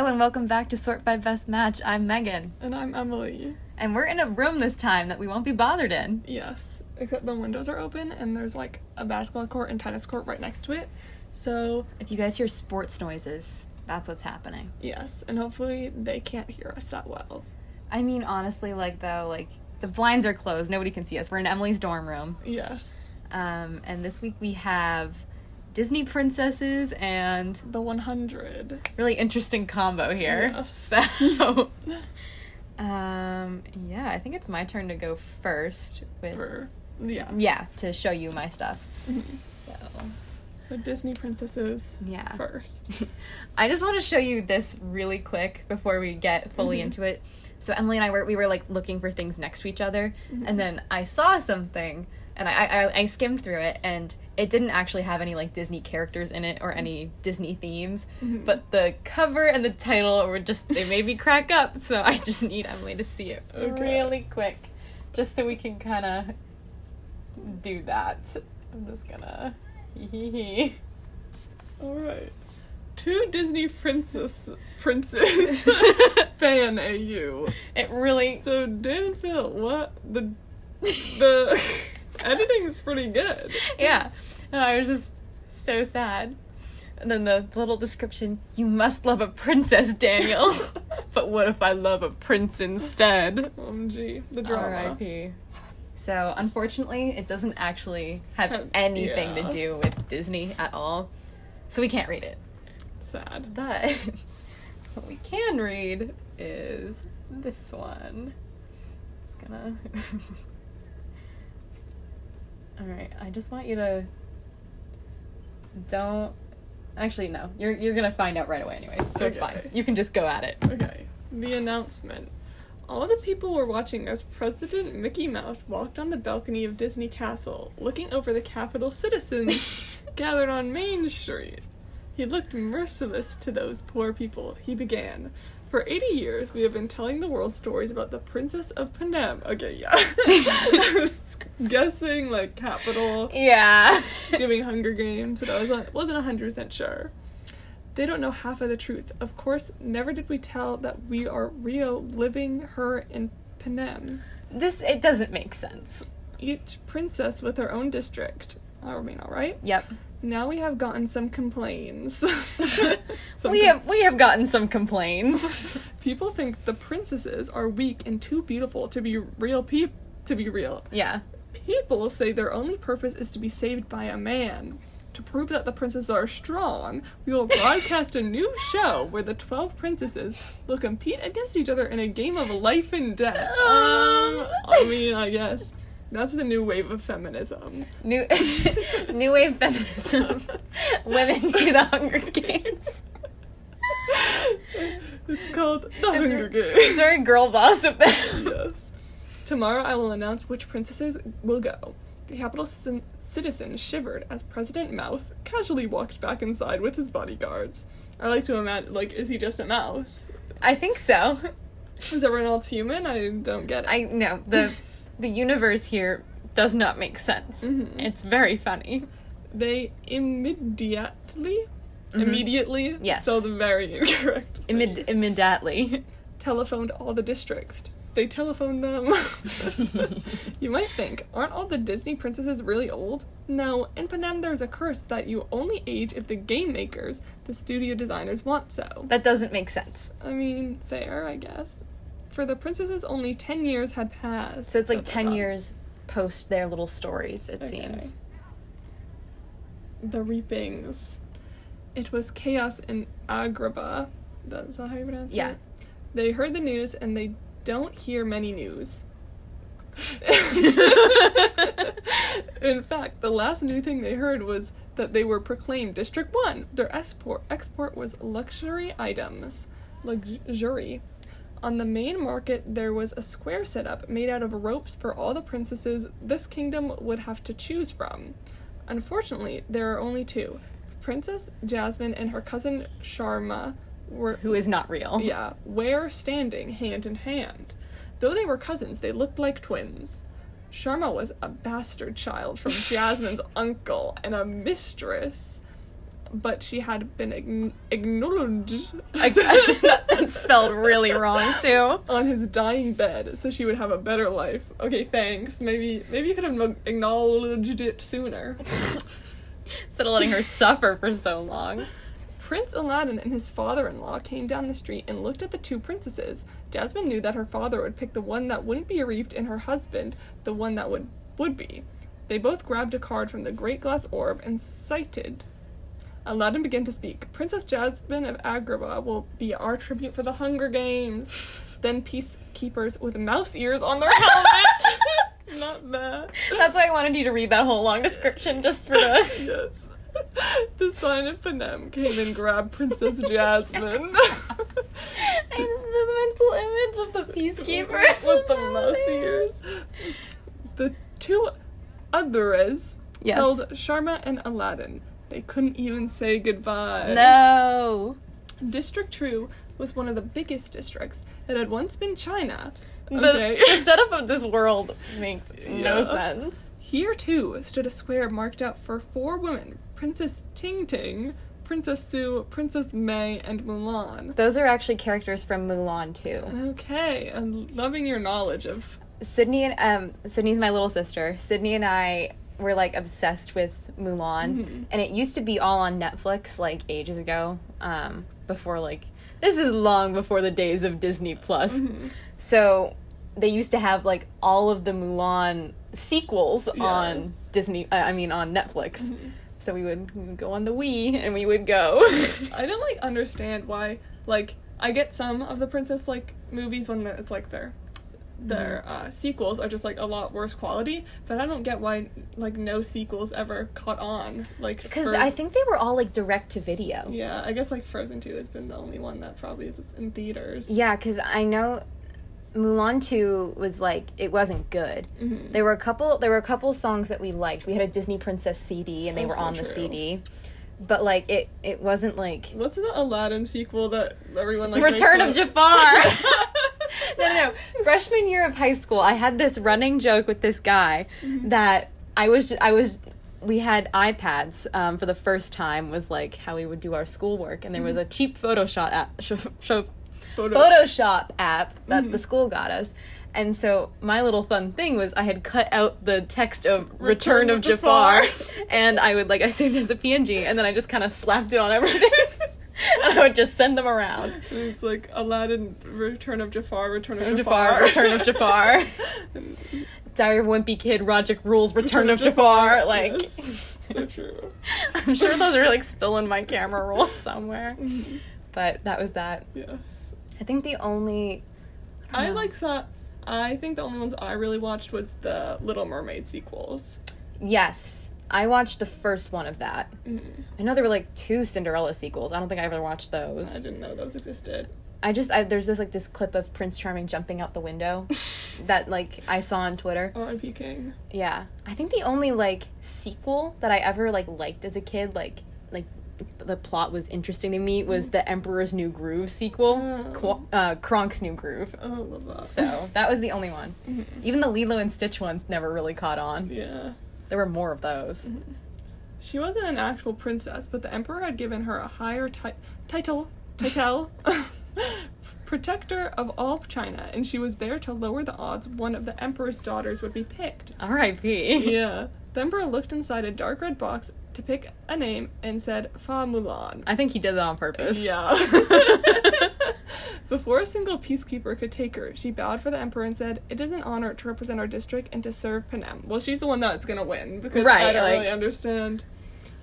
Hello and welcome back to Sort by Best Match. I'm Megan, And I'm Emily. and we're in a room this time that we won't be bothered in. Yes, except the windows are open and there's like a basketball court and tennis court right next to it. So, If you guys hear sports noises, that's what's happening. yes, and hopefully they can't hear us that well. I mean, honestly, like though, like the blinds are closed, nobody can see us. We're in Emily's dorm room, Yes, um, and this week we have Disney princesses and the 100. really interesting combo here. Yes. So, um, yeah, I think it's my turn to go first with For, yeah, yeah to show you my stuff. So the Disney princesses yeah. first. I just want to show you this really quick before we get fully Mhm. into it. So Emily and I were we were like looking for things next to each other, Mhm. and then I saw something, and I, I I skimmed through it, and it didn't actually have any like Disney characters in it or any Disney themes, Mhm. but the cover and the title were just they made me crack up. So I just need Emily to see it Okay. really quick, just so we can kind of do that. I'm just gonna. hee hee hee. Alright. Two Disney princess princes fan AU. It really So Dan and Phil, what the the editing is pretty good. yeah. And I was just so sad. And then the little description, you must love a princess, Daniel. but what if I love a prince instead? OMG, the drama. R.I.P. So, unfortunately, it doesn't actually have Have- anything yeah. to do with Disney at all. So, we can't read it. Sad. But what we can read is this one. Just gonna. Alright, I just want you to. Don't. Actually, no. You're, you're gonna find out right away, anyways. So it's fine. You can just go at it. Okay, the announcement. All the people were watching as President Mickey Mouse walked on the balcony of Disney Castle, looking over the capital citizens gathered on Main Street. He looked merciless to those poor people. He began. For 80 years, we have been telling the world stories about the Princess of Panem. Okay, yeah. I was guessing, like, capital, Yeah. giving Hunger Games, but I was, wasn't 100% sure. They don't know half of the truth. Of course, never did we tell that we are real living her in Panem. this, it doesn't make sense. Each princess with her own district. I mean, alright? Yep. Now we have gotten some complaints. Some we com- have we have gotten some complaints. People think the princesses are weak and too beautiful to be real peop to be real. yeah. People say their only purpose is to be saved by a man. To prove that the princesses are strong, we will broadcast a new show where the 12 princesses will compete against each other in a game of life and death. Um, I mean, I guess. That's the new wave of feminism. New new wave feminism. Women do the Hunger Games. it's called The It's Hunger very- Games. It's very girl boss of them. yes. Tomorrow I will announce which princesses will go. The capital citizen, citizen shivered as President Mouse casually walked back inside with his bodyguards. I like to imagine, like, is he just a mouse? I think so. Is everyone else human? I don't get it. I know the the universe here does not make sense. Mhm. It's very funny. They immediately, Mhm. immediately, Yes. spelled very incorrect. Immid- immediately. telephoned all the districts. They telephoned them. you might think, aren't all the Disney princesses really old? No, in Panem there's a curse that you only age if the game makers, the studio designers, want so. That doesn't make sense. I mean, fair, I guess. For the princesses, only 10 years had passed. So it's like Da, da, ten da. years post their little stories. It Okay. seems. The Reapings. It was chaos in Agrabah. That's not how you pronounce Yeah. it? They heard the news and they don't hear many news. in fact, the last new thing they heard was that they were proclaimed District 1. Their export export was luxury items. Luxury. On the main market, there was a square set up made out of ropes for all the princesses this kingdom would have to choose from. Unfortunately, there are only two Princess Jasmine and her cousin Sharma were Who is not real. yeah, were standing hand in hand. Though they were cousins, they looked like twins. Sharma was a bastard child from Jasmine's uncle and a mistress. but she had been ign- acknowledged that's spelled really wrong too. on his dying bed, so she would have a better life. Okay, thanks. Maybe maybe you could have acknowledged it sooner. Instead of letting her suffer for so long. Prince Aladdin and his father-in-law came down the street and looked at the two princesses. Jasmine knew that her father would pick the one that wouldn't be reaped, and her husband the one that would would be. They both grabbed a card from the great glass orb and sighted. Aladdin began to speak. Princess Jasmine of Agrabah will be our tribute for the Hunger Games. Then peacekeepers with mouse ears on their helmet. Not that. That's why I wanted you to read that whole long description just for the. yes. The sign of Panem came and grabbed Princess Jasmine. And the mental image of the peacekeepers with the mouse ears. The two others Yes. held Sharma and Aladdin. They couldn't even say goodbye. No. District True was one of the biggest districts. It had once been China. The, Okay. the setup of this world makes no sense. Here too stood a square marked out for four women: Princess Ting Ting, Princess Sue, Princess May, and Mulan. Those are actually characters from Mulan too. Okay, I'm loving your knowledge of. Sydney and um Sydney's my little sister. Sydney and I were like obsessed with Mulan, Mhm. and it used to be all on Netflix like ages ago. Um, before like this is long before the days of Disney Plus. Mhm. So they used to have like all of the Mulan sequels on Disney. Uh, I mean on Netflix. Mhm. So we would, we would go on the Wii and we would go. I don't like understand why. Like, I get some of the princess like movies when the, it's like their their Mm-hmm. uh, sequels are just like a lot worse quality, but I don't get why like no sequels ever caught on. Like Because for- I think they were all like direct to video. yeah, I guess like Frozen Two has been the only one that probably was in theaters. Yeah, because I know Mulan 2 was like, it wasn't good. Mhm. There were a couple there were a couple songs that we liked. We had a Disney Princess CD and they Oh, were so on the true. CD. But like it it wasn't like What's the Aladdin sequel that everyone like? Return of Jafar. no, no, no. Freshman year of high school, I had this running joke with this guy that I was I was we had iPads um, for the first time was like how we would do our schoolwork and there was a cheap Photoshop app sh- sh- Photo- Photoshop app that Mhm. the school got us. And so my little fun thing was I had cut out the text of Return, Return of of Jafar, Jafar. and I would like I saved it as a PNG and then I just kind of slapped it on everything. and I would just send them around. And It's like Aladdin, Return of Jafar, Return of Jafar, Jafar, Return of Jafar. Diary of Wimpy Kid, Rodrick Rules, Return, of Jafar. Like, Yes. so true. I'm sure those are like still in my camera roll somewhere. Mhm. But that was that. Yes. I think the only. I know. like saw. I think the only ones I really watched was the Little Mermaid sequels. Yes, I watched the first one of that. Mhm. I know there were like two Cinderella sequels. I don't think I ever watched those. I didn't know those existed. I just I, there's this like this clip of Prince Charming jumping out the window that like I saw on Twitter. R.I.P. King. Yeah, I think the only like sequel that I ever like liked as a kid, like like the plot was interesting to me, was the Emperor's New Groove sequel, Oh. Qu- uh, Kronk's New Groove. Oh, I love that. So that was the only one. Mhm. Even the Lilo and Stitch ones never really caught on. Yeah. There were more of those. She wasn't an actual princess, but the emperor had given her a higher ti- title, title, protector of all China, and she was there to lower the odds one of the emperor's daughters would be picked. R.I.P. yeah. The emperor looked inside a dark red box to pick a name and said Fa Mulan. I think he did that on purpose. Yeah. Before a single peacekeeper could take her, she bowed for the emperor and said, "It is an honor to represent our district and to serve Panem." Well, she's the one that's gonna win because I don't like- really understand.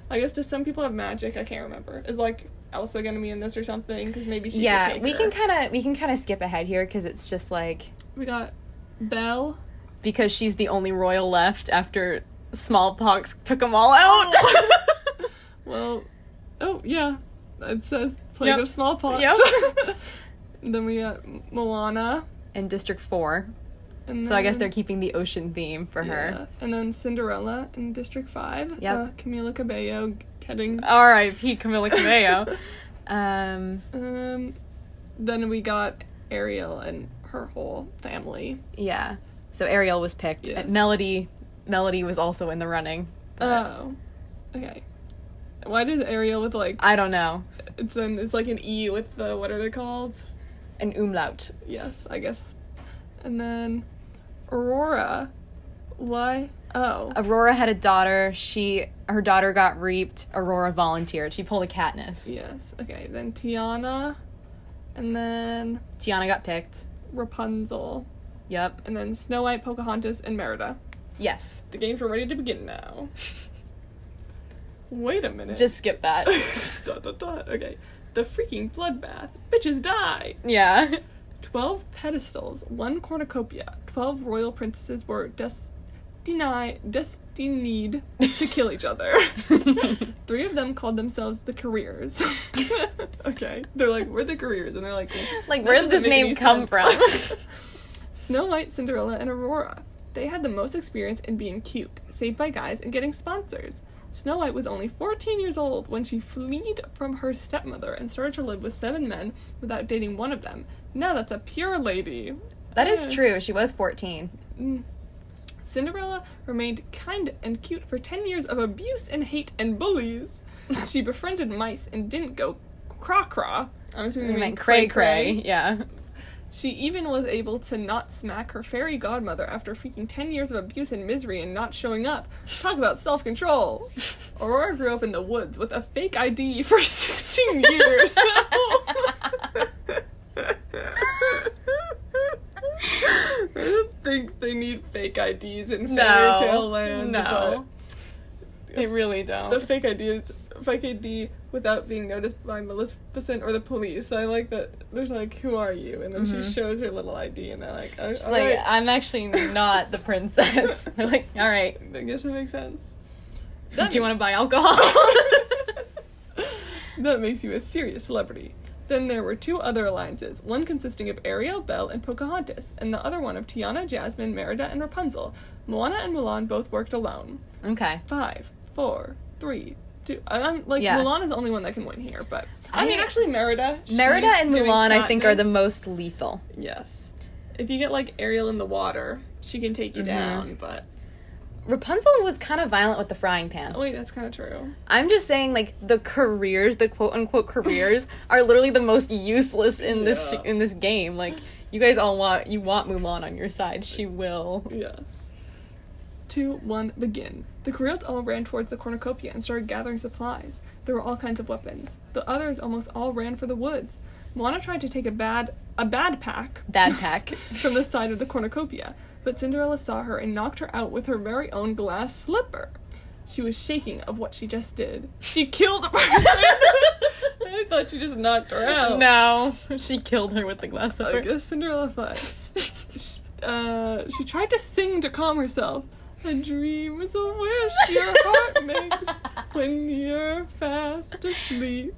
I guess does some people have magic? I can't remember. Is like Elsa gonna be in this or something? Because maybe she. could yeah, we can kind of we can kind of skip ahead here because it's just like We got Belle. because she's the only royal left after smallpox took them all out. well, oh yeah, it says plague Yep. of smallpox. Yep. then we got Moana. and District Four, And so I guess they're keeping the ocean theme for Yeah. her. And then Cinderella in District 5. Yeah. Uh, Camila Cabello getting. R.I.P. Camila Cabello. um, Um, then we got Ariel and her whole family. yeah. So Ariel was picked. Yes. Melody, Melody was also in the running. Oh. Okay. Why does Ariel with like I don't know. it's then it's like an E with the what are they called? An umlaut. Yes, I guess. And then Aurora. Why? Oh. Aurora had a daughter. She her daughter got reaped. Aurora volunteered. She pulled a Katniss. Yes. Okay. Then Tiana, and then Tiana got picked. Rapunzel, Yep. and then Snow White, Pocahontas, and Merida. Yes. The games are ready to begin now. Wait a minute. Just skip that. dot dot dot. Okay. The freaking bloodbath. Bitches die. yeah. Twelve pedestals, one cornucopia. Twelve royal princesses were destined destined to kill each other. Three of them called themselves the careers. okay, they're like we're the careers, and they're like, Like, where did doesn't this name come sense. from? Snow White, Cinderella, and Aurora. They had the most experience in being cute, saved by guys, and getting sponsors. Snow White was only 14 years old when she fled from her stepmother and started to live with seven men without dating one of them. Now that's a pure lady. That is Eh. true. She was 14. Mm. Cinderella remained kind and cute for 10 years of abuse and hate and bullies. she befriended mice and didn't go craw craw. I'm assuming You meant cray cray. Yeah. She even was able to not smack her fairy godmother after freaking 10 years of abuse and misery and not showing up. Talk about self control. Aurora grew up in the woods with a fake ID for 16 years. I don't think they need fake IDs in fairy tale land. No. They really don't. The fake ID is fake ID without being noticed by Maleficent or the police. So I like that. There's like, who are you? And then she Mhm. shows her little ID, and they're like, oh, She's like, right. I'm actually not the princess. They're like, all right. I guess it makes sense. Do you want to buy alcohol? that makes you a serious celebrity. Then there were two other alliances, one consisting of Ariel, Belle, and Pocahontas, and the other one of Tiana, Jasmine, Merida, and Rapunzel. Moana and Mulan both worked alone. okay. Five, four, three, two. I'm like Yeah. Mulan is the only one that can win here, but I, I- mean actually Merida. Merida and Mulan, I think, are the most lethal. Yes. If you get like Ariel in the water, she can take you Mhm. down, but Rapunzel was kind of violent with the frying pan. oh wait, that's kind of true. I'm just saying, like the careers, the quote unquote careers, are literally the most useless in this sh- in this game. Like you guys all want you want Mulan on your side. She will. Yes. Two, one, begin. The careers all ran towards the cornucopia and started gathering supplies. There were all kinds of weapons. The others almost all ran for the woods. Moana tried to take a bad a bad pack Bad pack. from the side of the cornucopia, but Cinderella saw her and knocked her out with her very own glass slipper. She was shaking of what she just did. She killed a person. I thought she just knocked her out. no, she killed her with the glass slipper. I guess Cinderella. Sh- uh, she tried to sing to calm herself. A dream is a wish your heart makes when you're fast asleep.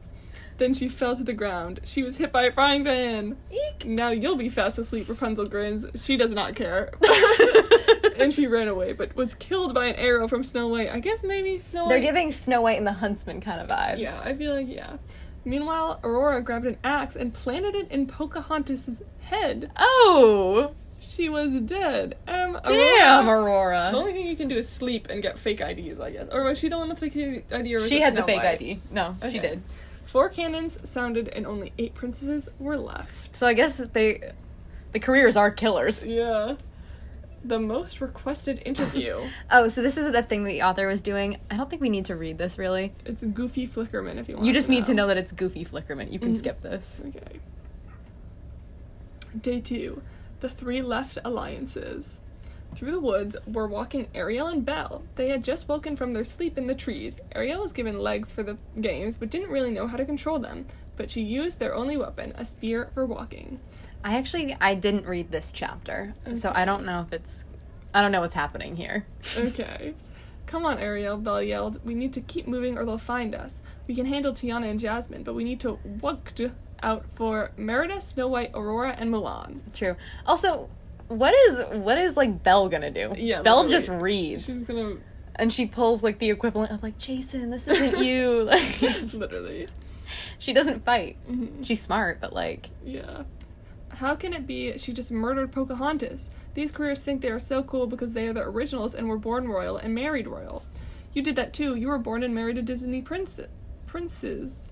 Then she fell to the ground. She was hit by a frying pan. Eek! Now you'll be fast asleep, Rapunzel grins. She does not care. and she ran away, but was killed by an arrow from Snow White. I guess maybe Snow White. They're giving Snow White and the Huntsman kind of vibes. Yeah, I feel like yeah. Meanwhile, Aurora grabbed an axe and planted it in Pocahontas' head. Oh, She was dead. Um, damn, Aurora. Aurora. The only thing you can do is sleep and get fake IDs, I guess. Or was she the one with the fake ID? Or was She had the fake White? ID. No, she did. Four cannons sounded, and only eight princesses were left. So I guess they, the careers are killers. Yeah. The most requested interview. Oh, so this is the thing that the author was doing. I don't think we need to read this really. it's Goofy Flickerman, if you want. You just need to know that it's Goofy Flickerman. You can Mhm. skip this. Okay. Day two. The three left alliances. Through the woods were walking Ariel and Belle. They had just woken from their sleep in the trees. Ariel was given legs for the games, but didn't really know how to control them. But she used their only weapon, a spear, for walking. I actually I didn't read this chapter, so I don't know if it's I don't know what's happening here. Okay. Come on, Ariel, Belle yelled. We need to keep moving or they'll find us. We can handle Tiana and Jasmine, but we need to look out for Merida, Snow White, Aurora, and Mulan. True. Also, what is what is like Belle gonna do? Yeah, Belle literally. just reads She's gonna and she pulls like the equivalent of like Jason, this isn't you. Like literally. she doesn't fight. Mhm. She's smart, but like Yeah. How can it be she just murdered Pocahontas? These careers think they are so cool because they are the originals and were born royal and married royal. You did that too. You were born and married a Disney princess. princes.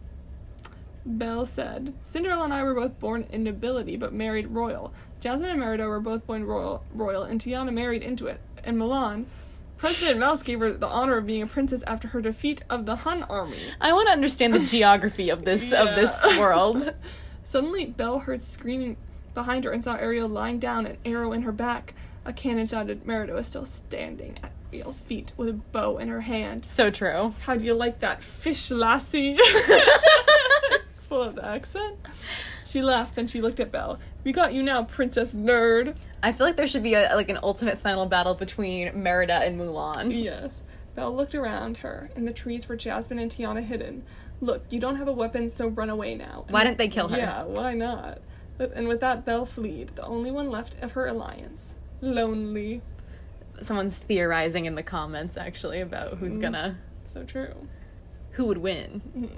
Belle said, Cinderella and I were both born in nobility but married royal. Jasmine and Merida were both born royal, royal and Tiana married into it. In Mulan, President Mouse gave her the honor of being a princess after her defeat of the Hun army. I want to understand the geography of this of this world. Suddenly, Belle heard screaming behind her and saw Ariel lying down, an arrow in her back. A cannon shouted. Merida was still standing at Ariel's feet with a bow in her hand. So true. How do you like that fish, lassie? Full of the accent. She laughed and she looked at Belle. We got you now, Princess Nerd. I feel like there should be a like an ultimate final battle between Merida and Mulan. Yes. Belle looked around her. and the trees were Jasmine and Tiana hidden. Look, you don't have a weapon, so run away now. Why didn't they kill her? Yeah, why not? And with that, Belle fled, the only one left of her alliance. Lonely. Someone's theorizing in the comments actually about who's Mm. gonna So true. Who would win. Mhm.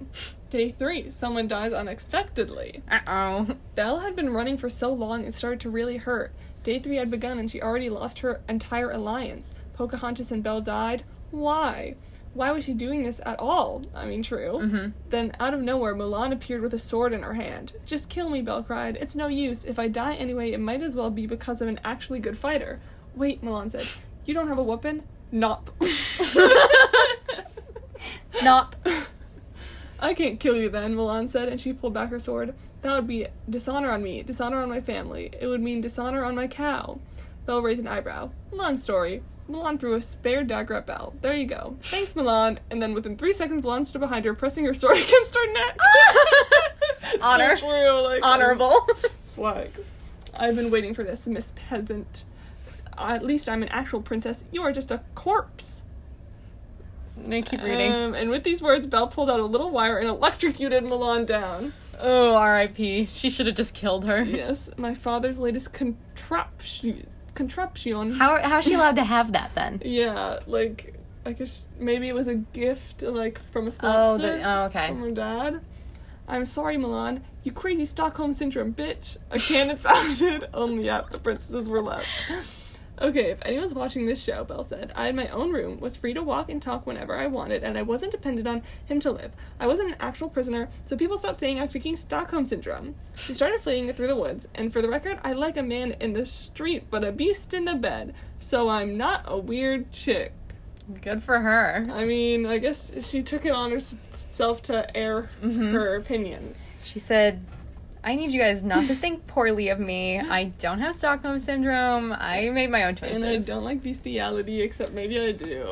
Day three, someone dies unexpectedly. Uh oh. Belle had been running for so long it started to really hurt. Day three had begun and she already lost her entire alliance. Pocahontas and Belle died. Why? Why was she doing this at all? I mean, true. Mhm. Then, out of nowhere, Mulan appeared with a sword in her hand. Just kill me, Belle cried. It's no use. If I die anyway, it might as well be because of an actually good fighter. Wait, Mulan said. You don't have a weapon? Nop. Nop. I can't kill you then, Mulan said, and she pulled back her sword. That would be dishonor on me, dishonor on my family. It would mean dishonor on my cow. Belle raised an eyebrow. Long story. Mulan threw a spare dagger at Belle. There you go. Thanks, Mulan. And then within three seconds, Mulan stood behind her, pressing her sword against her neck. Honor. So true, like, Honorable. Flag. I've been waiting for this, Miss Peasant. At least I'm an actual princess. You are just a corpse. I keep reading. Um, and with these words, Belle pulled out a little wire and electrocuted Mulan down. oh, R.I.P. She should have just killed her. Yes, my father's latest contraption. Contraption. How how's she allowed to have that then? Yeah, like I guess maybe it was a gift, like from a Oh, sponsor. the, oh, okay. From her dad. I'm sorry, Mulan. You crazy Stockholm syndrome bitch. A cannon sounded. Only yet the princesses were left. Okay, if anyone's watching this show, Belle said, I had my own room, was free to walk and talk whenever I wanted, and I wasn't dependent on him to live. I wasn't an actual prisoner, so people stopped saying I have freaking Stockholm syndrome. She started fleeing through the woods, and for the record, I like a man in the street, but a beast in the bed, so I'm not a weird chick. Good for her. I mean, I guess she took it on herself to air Mhm. her opinions. She said, I need you guys not to think poorly of me. I don't have Stockholm syndrome. I made my own choices. And I don't like bestiality, except maybe I do.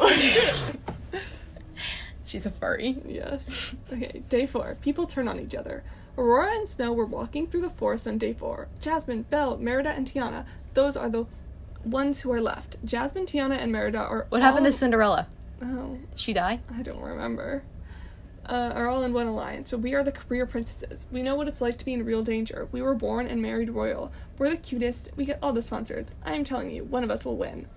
She's a furry. yes. Okay, day four. People turn on each other. Aurora and Snow were walking through the forest on day four. Jasmine, Belle, Merida, and Tiana. Those are the ones who are left. Jasmine, Tiana, and Merida are. What happened to Cinderella? Oh, she die? I don't remember. Uh, are all in one alliance, but we are the career princesses. We know what it's like to be in real danger. We were born and married royal. We're the cutest. We get all the sponsors. I am telling you, one of us will win.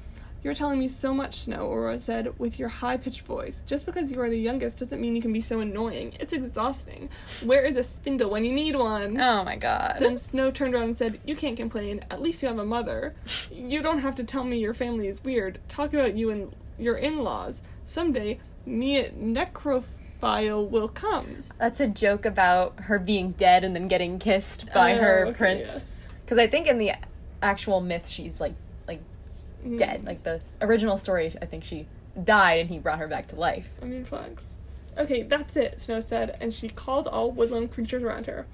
You're telling me so much, Snow, Aurora said with your high pitched voice. Just because you are the youngest doesn't mean you can be so annoying. It's exhausting. Where is a spindle when you need one? Oh my god. Then Snow turned around and said, You can't complain. At least you have a mother. You don't have to tell me your family is weird. Talk about you and your in laws. Someday, me necrophile will come. That's a joke about her being dead and then getting kissed by Oh, her okay, prince. yes. Because I think in the actual myth she's like like Mm, dead. Like the original story, I think she died and he brought her back to life. I mean, flags. Okay, that's it, Snow said, and she called all woodland creatures around her.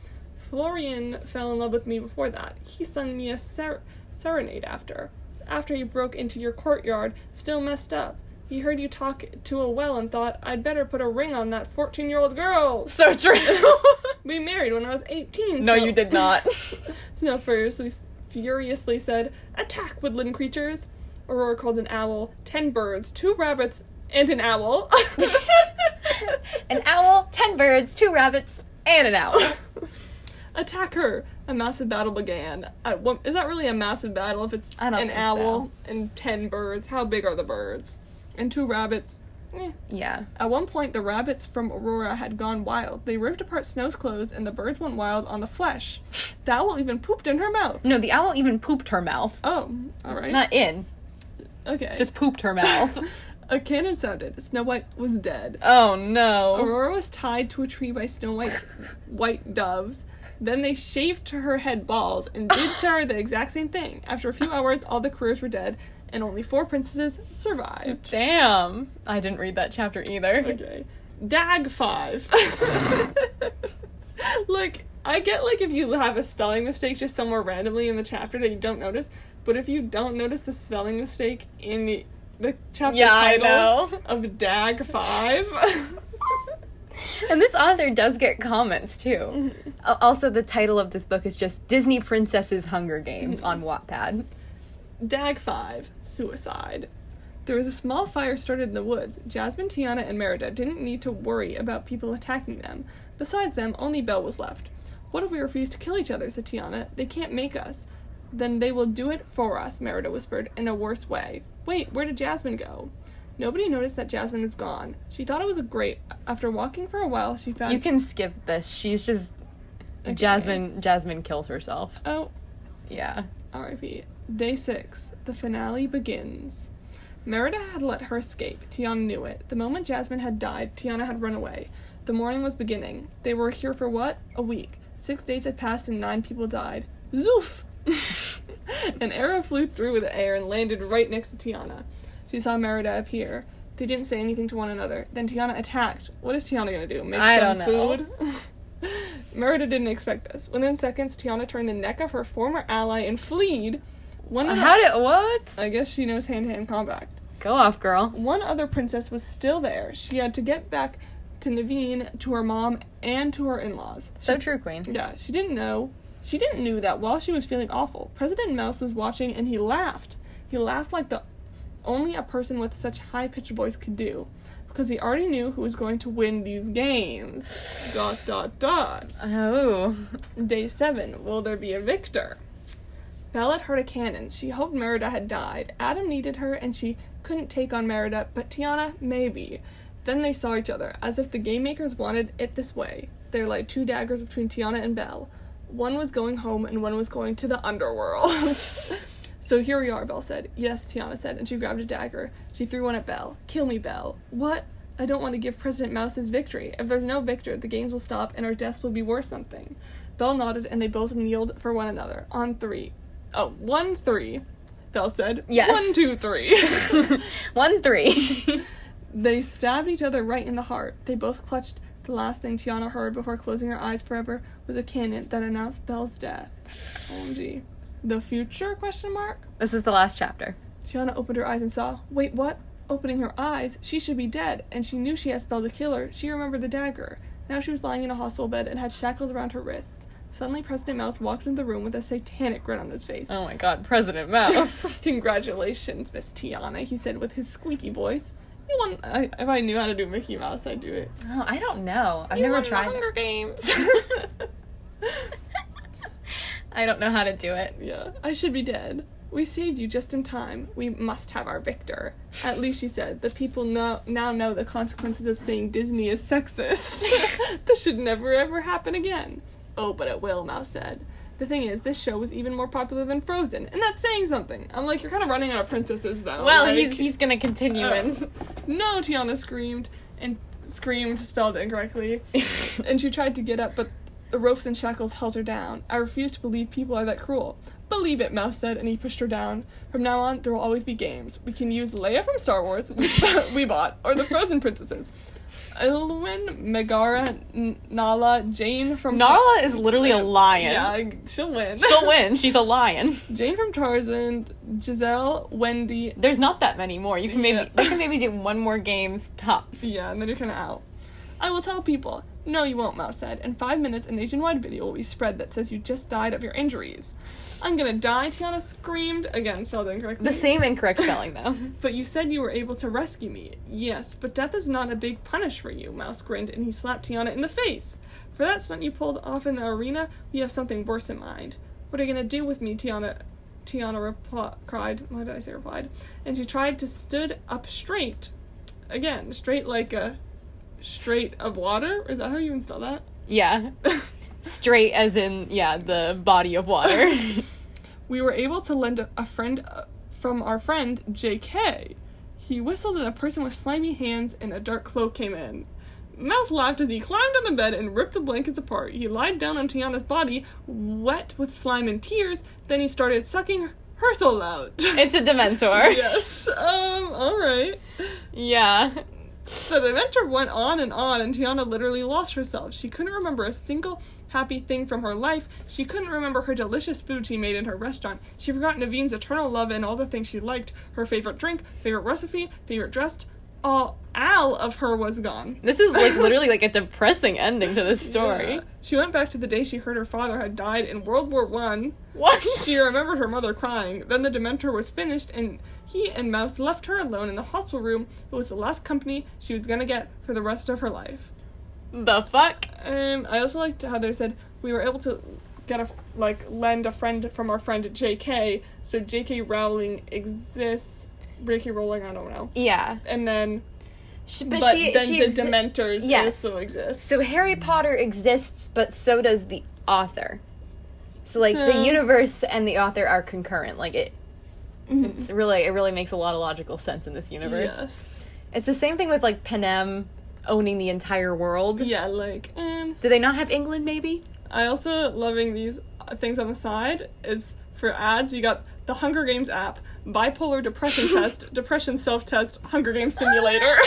Florian fell in love with me before that. He sung me a ser- serenade after. After he broke into your courtyard, still messed up. He heard you talk to a well and thought, I'd better put a ring on that 14 year old girl. So true. we married when I was 18. No, so- you did not. Snow furiously, furiously said, Attack, woodland creatures! Aurora called an owl, ten birds, two rabbits, and an owl. an owl, ten birds, two rabbits, and an owl. Attack her! A massive battle began. At one, is that really a massive battle if it's I don't an think owl and ten birds? How big are the birds? And two rabbits? Eh. Yeah. At one point, the rabbits from Aurora had gone wild. They ripped apart Snow's clothes, and the birds went wild on the flesh. The owl even pooped in her mouth. No, the owl even pooped her mouth. Oh, alright. Not in, okay. just pooped her mouth. A cannon sounded. Snow White was dead. Oh no. Aurora was tied to a tree by Snow White's white doves. Then they shaved her head bald and did to her the exact same thing. After a few hours, all the crews were dead, and only four princesses survived. Damn. I didn't read that chapter either. Okay. Dag 5. like, I get like if you have a spelling mistake just somewhere randomly in the chapter that you don't notice, but if you don't notice the spelling mistake in the, the chapter Yeah, title of Dag 5. And this author does get comments too. Mm-hmm. Al- Also, the title of this book is just Disney Princesses Hunger Games mm-hmm. on Wattpad. Dag 5 Suicide. There was a small fire started in the woods. Jasmine, Tiana, and Merida didn't need to worry about people attacking them. Besides them, only Belle was left. What if we refuse to kill each other? said Tiana. They can't make us. Then they will do it for us, Merida whispered, in a worse way. Wait, where did Jasmine go? Nobody noticed that Jasmine is gone. She thought it was a great. After walking for a while, she found. You can skip this. She's just Okay. Jasmine. Jasmine kills herself. Oh, Yeah. RIP. Day 6. The finale begins. Merida had let her escape. Tiana knew it. The moment Jasmine had died, Tiana had run away. The morning was beginning. They were here for what? A week. Six days had passed and nine people died. Zoof! An arrow flew through the air and landed right next to Tiana. She saw Merida appear. They didn't say anything to one another. Then Tiana attacked. What is Tiana gonna do? Make I some food? Merida didn't expect this. Within seconds, Tiana turned the neck of her former ally and fled. One of the- How did what? I guess she knows hand to hand combat. Go off, girl. One other princess was still there. She had to get back to Naveen, to her mom, and to her in laws. So true, Queen. Yeah, she didn't know. She didn't knew that while she was feeling awful, President Mouse was watching and he laughed. He laughed like the only a person with such high pitched voice could do. Because he already knew who was going to win these games. Dot dot dot. Oh. Day seven, will there be a victor? Had heard a cannon. She hoped Merida had died. Adam needed her and she couldn't take on Merida, but Tiana, maybe. Then they saw each other, as if the game makers wanted it this way. There lay two daggers between Tiana and Belle. One was going home and one was going to the underworld. so here we are, Belle said. Yes, Tiana said, and she grabbed a dagger. She threw one at Belle. Kill me, Belle. What? I don't want to give President Mouse his victory. If there's no victor, the games will stop and our deaths will be worth something. Belle nodded and they both kneeled for one another. On three. Oh, one, three. Bell said. Yes. One, two, three. One three. They stabbed each other right in the heart. They both clutched. The last thing Tiana heard before closing her eyes forever was a cannon that announced Belle's death. OMG. The future? Question mark. this is the last chapter. Tiana opened her eyes and saw. Wait, what? Opening her eyes, she should be dead, and she knew she asked Belle to kill her. She remembered the dagger. Now she was lying in a hospital bed and had shackles around her wrists. Suddenly, President Mouse walked into the room with a satanic grin on his face. Oh my god, President Mouse. Congratulations, Miss Tiana, he said with his squeaky voice. You won. I, if I knew how to do Mickey Mouse, I'd do it. oh, I don't know. I've You never tried. Hunger. Games. I don't know how to do it. yeah, I should be dead. We saved you just in time. We must have our victor. At least she said. The people know, now know the consequences of saying Disney is sexist. this should never ever happen again. Oh, but it will, Mouse said. The thing is, this show was even more popular than Frozen, and that's saying something. I'm like, you're kind of running out of princesses, though. Well, like- he's he's gonna continue Oh. in. No, Tiana screamed and screamed, spelled incorrectly, and she tried to get up, but the ropes and shackles held her down. I refuse to believe people are that cruel. Believe it, Mouse said, and he pushed her down. From now on, there will always be games. We can use Leia from Star Wars, we bought, or the Frozen princesses. Ilwin, Megara, N- Nala, Jane from Nala is literally a lion. Yeah, she'll win. She'll win. She's a lion. Jane from Tarzan, Giselle, Wendy, There's not that many more. You can maybe Yeah. they can maybe do one more games tops. Yeah, and then you're kind of out. I will tell people. No, you won't, Mouse said. In five minutes, a nationwide video will be spread that says you just died of your injuries. I'm gonna die, Tiana screamed. Again, spelled incorrectly. The same incorrect spelling though. But you said you were able to rescue me. Yes, but death is not a big punish for you, Mouse grinned, and he slapped Tiana in the face. For that stunt you pulled off in the arena, we have something worse in mind. What are you gonna do with me, Tiana? Tiana repli- cried. Why did I say replied? And she tried to stood up straight. Again, straight like a strait of water. Is that how you install that? Yeah. Strait as in yeah, the body of water. we were able to lend a, a friend uh, from our friend J.K. He whistled and a person with slimy hands and a dark cloak came in. Mouse laughed as he climbed on the bed and ripped the blankets apart. He lied down on Tiana's body, wet with slime and tears, then he started sucking her soul out. It's a Dementor. yes. Um, alright. yeah. The Dementor went on and on, and Tiana literally lost herself. She couldn't remember a single happy thing from her life. She couldn't remember her delicious food she made in her restaurant. She forgot Naveen's eternal love and all the things she liked her favorite drink, favorite recipe, favorite dress. All Al of her was gone. This is like literally like a depressing ending to this story. Yeah. She went back to the day she heard her father had died in World War One. What? She remembered her mother crying. Then the Dementor was finished, and he and Mouse left her alone in the hospital room. It was the last company she was gonna get for the rest of her life. The fuck? Um, I also liked how they said we were able to get a like lend a friend from our friend J.K. So J.K. Rowling exists. J.K. Rowling, I don't know. Yeah. And then, She, but, but, she, then she the exi- Dementors Yes. also exist. So Harry Potter exists, but so does the author. So like So- the universe and the author are concurrent. Like it, Mhm. it's really it really makes a lot of logical sense in this universe. Yes. It's the same thing with like Panem owning the entire world. Yeah, like um, Do they not have England? Maybe. I also loving these uh, things on the side is for ads. You got the Hunger Games app, bipolar depression test, depression self test, Hunger Games simulator.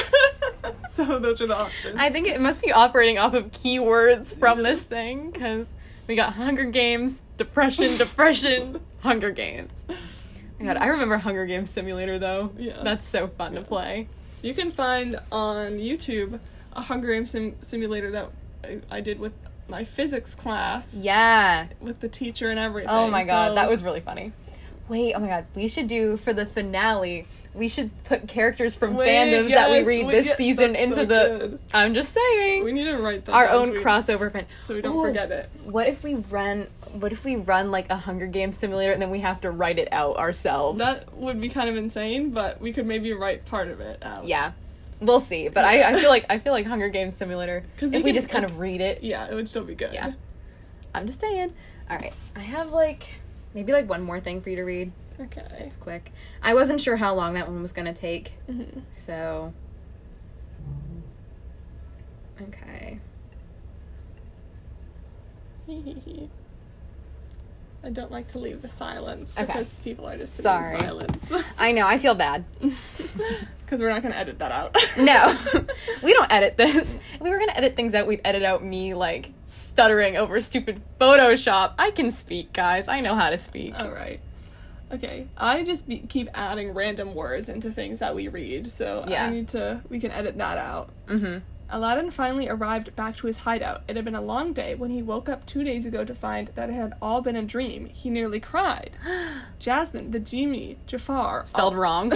so those are the options. I think it must be operating off of keywords from this thing because we got Hunger Games, depression, depression, Hunger Games. My God, I remember Hunger Games Simulator though. Yeah. That's so fun to play. You can find on YouTube a Hunger Games sim- simulator that I, I did with my physics class Yeah. with the teacher and everything. Oh my god, So- that was really funny. Wait, oh my god, we should do for the finale. We should put characters from Wait, fandoms that we read we- this yeah, season into so the. good. I'm just saying. We need to write that our own we- crossover fan. so we don't Ooh, forget it. What if we run? What if we run like a Hunger Games simulator and then we have to write it out ourselves? That would be kind of insane, but we could maybe write part of it out. yeah, we'll see. But I, I feel like I feel like Hunger Games simulator. If we just kind of read it. Yeah, it would still be good. Yeah. I'm just saying. All right, I have like maybe like one more thing for you to read. Okay. It's quick. I wasn't sure how long that one was gonna take. Mhm. So. Okay. I don't like to leave the silence Okay. because people are just sitting Sorry. in silence. I know, I feel bad. Because we're not going to edit that out. No, we don't edit this. If we were gonna edit things out, we'd edit out me like stuttering over stupid Photoshop. I can speak, guys. I know how to speak. All right. Okay. I just be- keep adding random words into things that we read, so Yeah. I need to. We can edit that out. Mm-hmm. Aladdin finally arrived back to his hideout. It had been a long day when he woke up two days ago to find that it had all been a dream. He nearly cried. Jasmine, the genie, Jafar. Spelled all- wrong.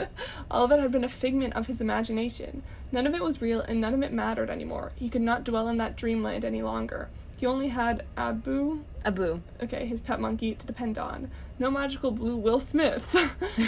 all of it had been a figment of his imagination. None of it was real and none of it mattered anymore. He could not dwell in that dreamland any longer. He only had Abu, Abu. okay, his pet monkey, to depend on. No magical blue Will Smith.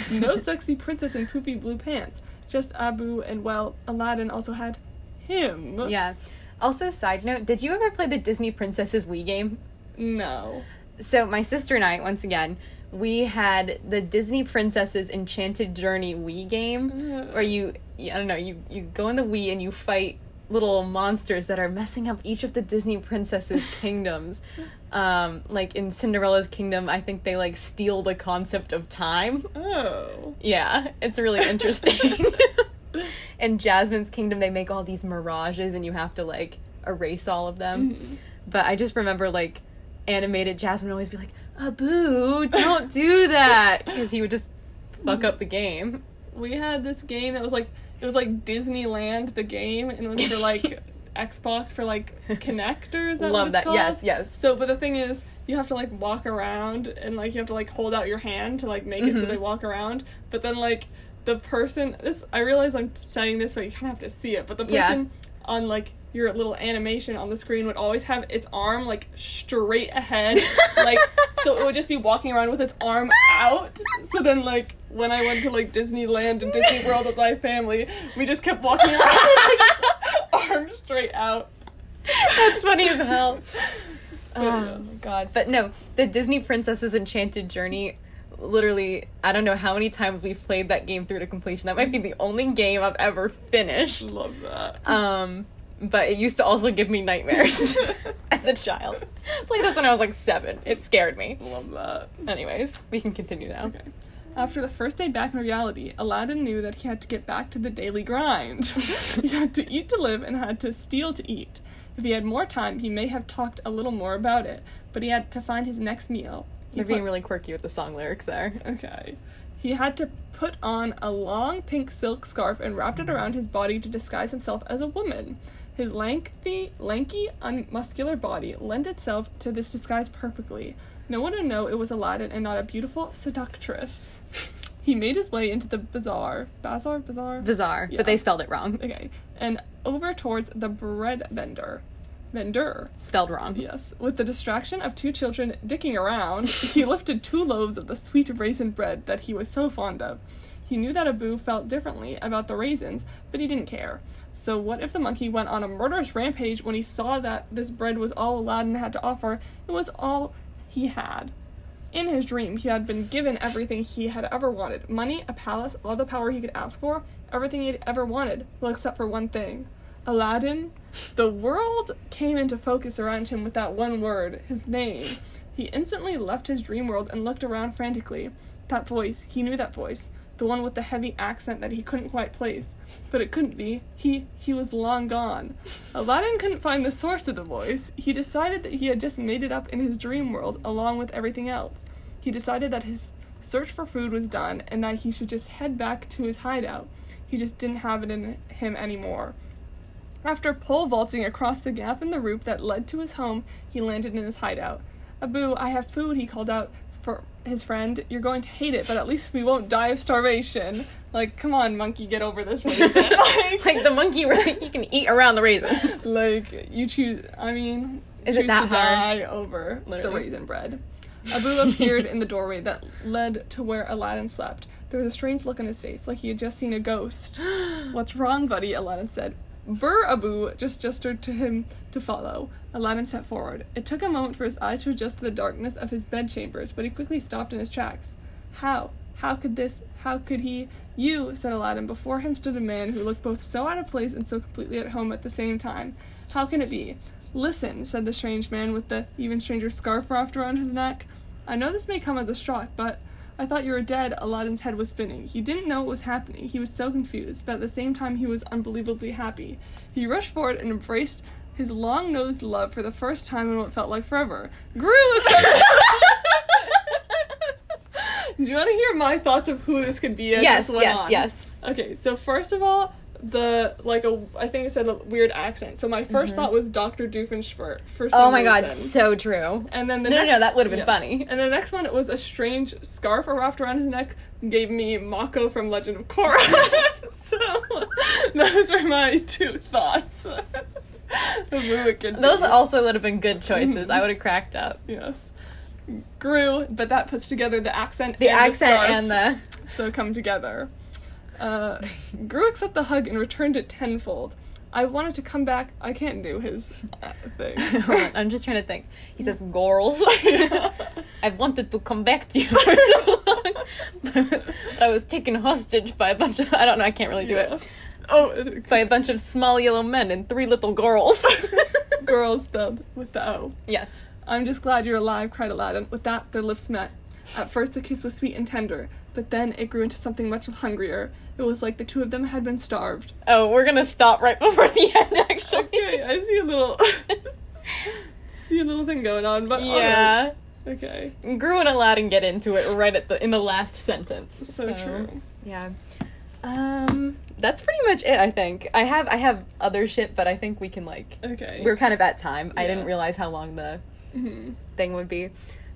no sexy princess in poopy blue pants. Just Abu, and well, Aladdin also had him. Yeah. Also, side note, did you ever play the Disney Princesses Wii game? No. So my sister and I, once again, we had the Disney Princesses Enchanted Journey Wii game, Ugh. where you, I don't know, you you go in the Wii and you fight little monsters that are messing up each of the Disney princesses' kingdoms. Um, like in Cinderella's kingdom, I think they like steal the concept of time. Oh. Yeah, it's really interesting. in Jasmine's kingdom, they make all these mirages, and you have to like erase all of them. Mhm. But I just remember like animated Jasmine always be like, Abu, don't do that, because he would just fuck up the game. We had this game that was like it was like Disneyland the game and it was for like Xbox for like Kinect or is that what Love that. called? Yes, yes. So, but the thing is, you have to like walk around and like you have to like hold out your hand to like make it so Mhm. they walk around. But then like the person, this I realize I'm saying this, but you kind of have to see it. But the Yeah. person on like your little animation on the screen would always have its arm like straight ahead, like so it would just be walking around with its arm out. So then like when I went to like Disneyland and Disney World with my family, we just kept walking around with arm straight out. That's funny as hell. Oh my god. But no, the Disney Princesses Enchanted Journey literally, I don't know how many times we've played that game through to completion. That might be the only game I've ever finished. Love that. Um, but it used to also give me nightmares as a child. Played this when I was like seven. It scared me. Love that. Anyways, we can continue now. Okay. After the first day back in reality, Aladdin knew that he had to get back to the daily grind. he had to eat to live and had to steal to eat. If he had more time, he may have talked a little more about it, but he had to find his next meal. He They're being really quirky with the song lyrics there. Okay. He had to put on a long pink silk scarf and wrapped it around his body to disguise himself as a woman. His lengthy, lanky, unmuscular body lent itself to this disguise perfectly. No one would know it was Aladdin and not a beautiful seductress. He made his way into the bazaar. Bazaar? Bazaar? Bazaar, Yeah. but they spelled it wrong. Okay. And over towards the bread vendor. Vendor. Spelled wrong. Yes. With the distraction of two children dicking around, he lifted two loaves of the sweet raisin bread that he was so fond of. He knew that Abu felt differently about the raisins, but he didn't care. So, what if the monkey went on a murderous rampage when he saw that this bread was all Aladdin had to offer? It was all he had. In his dream, he had been given everything he had ever wanted money, a palace, all the power he could ask for, everything he'd ever wanted, well, except for one thing Aladdin. The world came into focus around him with that one word, his name. He instantly left his dream world and looked around frantically. That voice, he knew that voice, the one with the heavy accent that he couldn't quite place. But it couldn't be. He he was long gone. Aladdin couldn't find the source of the voice. He decided that he had just made it up in his dream world along with everything else. He decided that his search for food was done and that he should just head back to his hideout. He just didn't have it in him anymore. After pole vaulting across the gap in the roof that led to his home, he landed in his hideout. Abu, I have food, he called out for his friend. You're going to hate it, but at least we won't die of starvation. Like, come on, monkey, get over this raisin. like, like the monkey, really, he can eat around the raisins. like, you choose, I mean, Is choose it that to hard? die over the raisin bread. Abu appeared in the doorway that led to where Aladdin slept. There was a strange look on his face, like he had just seen a ghost. What's wrong, buddy? Aladdin said. Bur Abu just gestured to him to follow. Aladdin stepped forward. It took a moment for his eyes to adjust to the darkness of his bedchambers, but he quickly stopped in his tracks. How? How could this? How could he? You, said Aladdin. Before him stood a man who looked both so out of place and so completely at home at the same time. How can it be? Listen, said the strange man with the even stranger scarf wrapped around his neck. I know this may come as a shock, but I thought you were dead. Aladdin's head was spinning. He didn't know what was happening. He was so confused, but at the same time, he was unbelievably happy. He rushed forward and embraced his long nosed love for the first time in what felt like forever. Gru accepted. Do you want to hear my thoughts of who this could be? as yes, this went yes, on? yes. Okay, so first of all, the like a I think it said a weird accent. So my 1st thought was Doctor Doofenshmirtz for some Mm-hmm. Oh my god, so true. And then the No, no, next, no, that would've been funny. And the next one, it was a strange scarf wrapped around his neck, gave me Mako from Legend of Korra. so those are my two thoughts. Those also would have been good choices. I would have cracked up. yes. Gru, but that puts together the accent The and accent scarf, and the so come together. Uh, Gru accepted the hug and returned it tenfold. I wanted to come back. I can't do his uh, thing. I'm just trying to think. He says, "Girls, I've wanted to come back to you for so long, but I was taken hostage by a bunch of I don't know. I can't really do Yeah. it. Oh, it, By a bunch of small yellow men and three little girls. girls spelled with the O. yes. I'm just glad you're alive, cried Aladdin. With that, their lips met. At first, the kiss was sweet and tender, but then it grew into something much hungrier. It was like the two of them had been starved. Oh, we're gonna stop right before the end. Actually. Okay, I see a little, see a little thing going on, but yeah. alright. okay, Gru and Aladdin get into it right at the in the last sentence. so, true. Yeah. Um that's pretty much it, I think. I have I have other shit, but I think we can like Okay, we're kind of at time. I didn't realize how long the Mhm. thing would be.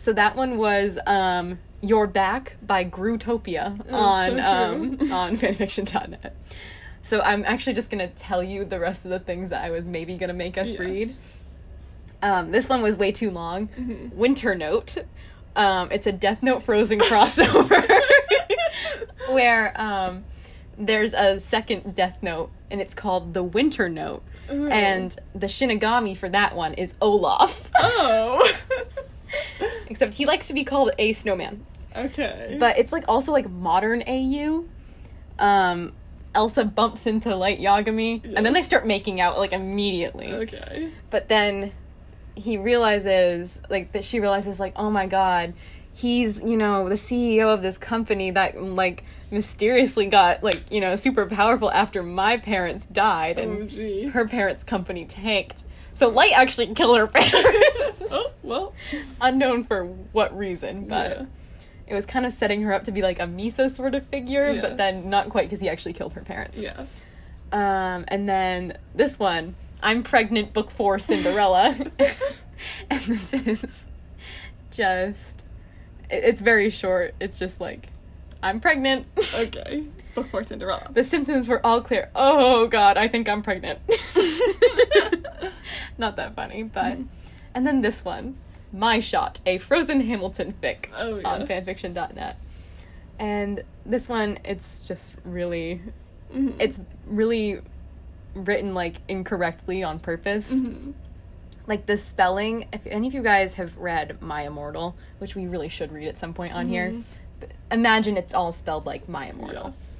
So that one was um You're Back by Grutopia Oh, on so um on fanfiction.net. So I'm actually just gonna tell you the rest of the things that I was maybe gonna make us Yes. read. Um, this one was way too long. Mhm. Winter Note. Um, it's a Death Note Frozen crossover where um, there's a second Death Note and it's called the Winter Note. Ooh. And the Shinigami for that one is Olaf. oh, Except he likes to be called a snowman. Okay. But it's like also like modern AU. Um, Elsa bumps into Light Yagami, and then they start making out like immediately. okay. But then he realizes, like, that she realizes, like, oh my god, he's, you know, the CEO of this company that, like, mysteriously got, like, you know, super powerful after my parents died and OMG. her parents' company tanked. So Light actually killed her parents. oh well. Unknown for what reason, but Yeah. it was kind of setting her up to be like a Misa sort of figure, Yes. but then not quite because he actually killed her parents. Yes. Um, and then this one, I'm pregnant, book four, Cinderella. and this is just, it's very short. It's just like, I'm pregnant. Okay. Before Cinderella. the symptoms were all clear. Oh god, I think I'm pregnant. Not that funny, but. Mhm. And then this one, My Shot, a Frozen Hamilton fic Oh, on fanfiction.net. And this one, it's just really Mhm. it's really written like incorrectly on purpose. Mhm. Like the spelling, if any of you guys have read My Immortal, which we really should read at some point on here, Mhm. th- imagine it's all spelled like My Immortal. Yes.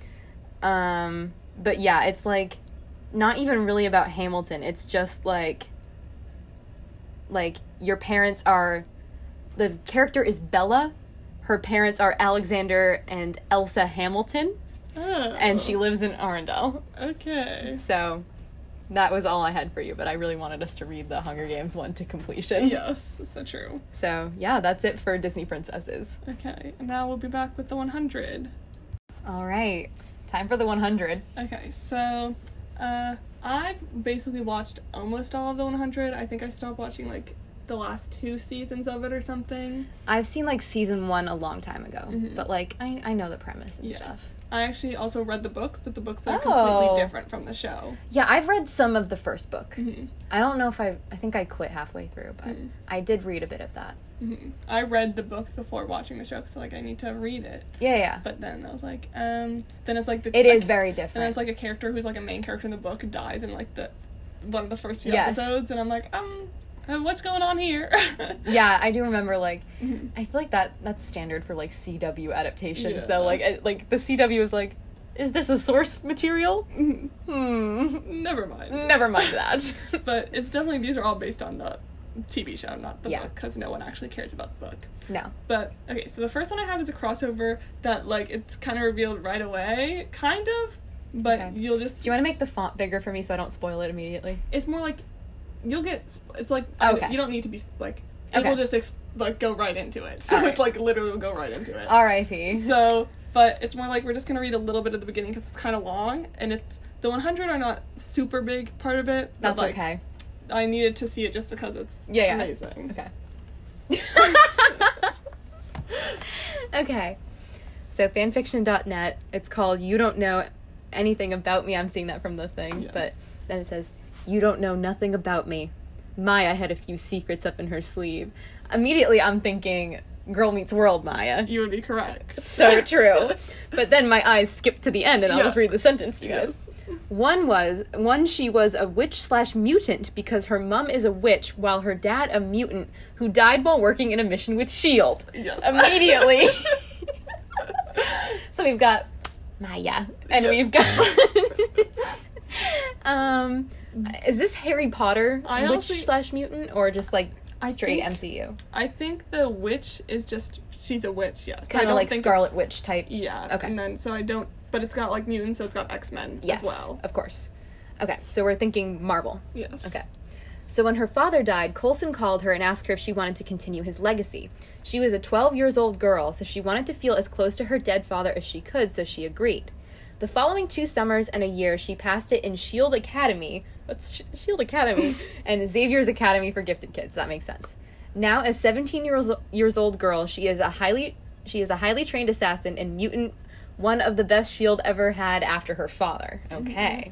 Um, but yeah, it's like not even really about Hamilton. It's just like like your parents are the character is Bella. Her parents are Alexander and Elsa Hamilton, Oh. and she lives in Arendelle. Okay. So that was all I had for you, but I really wanted us to read the Hunger Games one to completion. Yes, so true. So yeah, that's it for Disney princesses. Okay, and now we'll be back with the 100. All right, time for the 100. Okay, so uh, I've basically watched almost all of the 100. I think I stopped watching like the last two seasons of it or something. I've seen like season one a long time ago, Mhm. but like I, I know the premise and Yes. stuff. I actually also read the books, but the books are Oh. completely different from the show. Yeah, I've read some of the first book. Mhm. I don't know if I I think I quit halfway through, but Mhm. I did read a bit of that. Mhm. I read the books before watching the show, so like I need to read it. Yeah, yeah. But then I was like, um, then it's like the it like, is very different. And then it's like a character who's like a main character in the book dies in like the one of the first few Yes. episodes, and I'm like, um, what's going on here? yeah, I do remember like Mhm. I feel like that that's standard for like CW adaptations Yeah. though. Like I, like the CW is like is this a source material? Mhm. Hmm. Never mind. Never mind that. but it's definitely these are all based on the TV show, not the Yeah. book, because no one actually cares about the book. no. But okay, so the first one I have is a crossover that like it's kind of revealed right away, kind of, but Okay. you'll just Do you want to make the font bigger for me so I don't spoil it immediately? it's more like you'll get it's like I- Okay. you don't need to be like it Okay. will just ex- like go right into it. So it's like literally will go right into it. R.I.P. So, but it's more like we're just gonna read a little bit at the beginning because it's kind of long, and it's the 100 are not super big part of it. That's like, okay. I needed to see it just because it's Yeah, yeah. amazing. Okay. okay. So fanfiction.net, it's called You Don't Know Anything About Me. I'm seeing that from the thing. Yes. But then it says, You don't know nothing about me. Maya had a few secrets up in her sleeve. Immediately I'm thinking Girl Meets World Maya. You would be correct. So true. but then my eyes skip to the end and I'll Yeah. just read the sentence to you guys. Yes. One was one she was a witch slash mutant because her mum is a witch while her dad a mutant who died while working in a mission with Shield. Yes. Immediately. so we've got Maya and we've got um Mm-hmm. is this Harry Potter I witch honestly- slash mutant or just like I straight think- MCU? I think the witch is just she's a witch. Yes. I Kind of don't like think Scarlet Witch type. Yeah. Okay. And then so I don't, but it's got like mutants, so it's got X Men Yes, as well. of course. Okay, so we're thinking Marvel. Yes. Okay. So when her father died, Coulson called her and asked her if she wanted to continue his legacy. She was a 12 years old girl, so she wanted to feel as close to her dead father as she could, so she agreed. The following two summers and a year, she passed it in Shield Academy. What's Sh- Shield Academy? and Xavier's Academy for Gifted Kids. That makes sense. Now, as 17 years years old girl, she is a highly she is a highly trained assassin and mutant, one of the best Shield ever had after her father. Mm-hmm. Okay.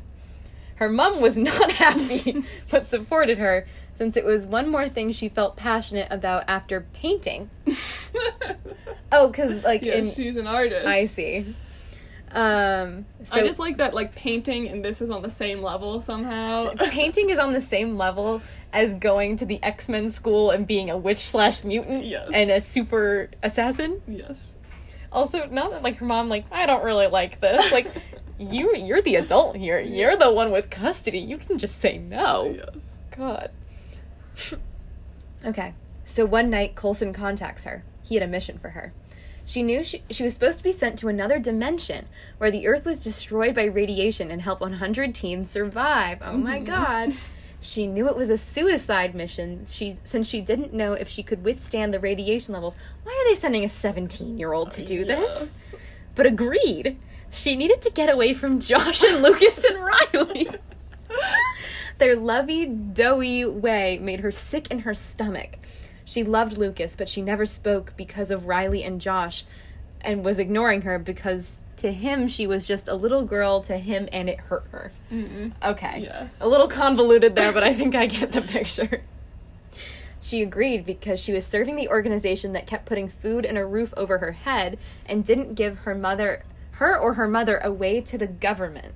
Her mum was not happy, but supported her since it was one more thing she felt passionate about after painting. Oh, because like yeah, in she's an artist. I see. Um, so I just like that like painting and this is on the same level somehow. painting is on the same level as going to the X Men school and being a witch slash mutant Yes. and a super assassin. yes. Also, not that like her mom like I don't really like this. Like you you're the adult here. You're the one with custody. You can just say no. Yes. God. okay. So one night Coulson contacts her. He had a mission for her. She knew she, she was supposed to be sent to another dimension where the earth was destroyed by radiation and help 100 teens survive. Oh my Mhm. god. She knew it was a suicide mission she since she didn't know if she could withstand the radiation levels. Why are they sending a 17-year-old to do this? Yes. But agreed. She needed to get away from Josh and Lucas and Riley. Their lovey, doughy way made her sick in her stomach. She loved Lucas, but she never spoke because of Riley and Josh and was ignoring her because to him she was just a little girl to him and it hurt her. Mm-mm. Okay. Yes. A little convoluted there, but I think I get the picture. She agreed because she was serving the organization that kept putting food and a roof over her head and didn't give her mother her or her mother away to the government.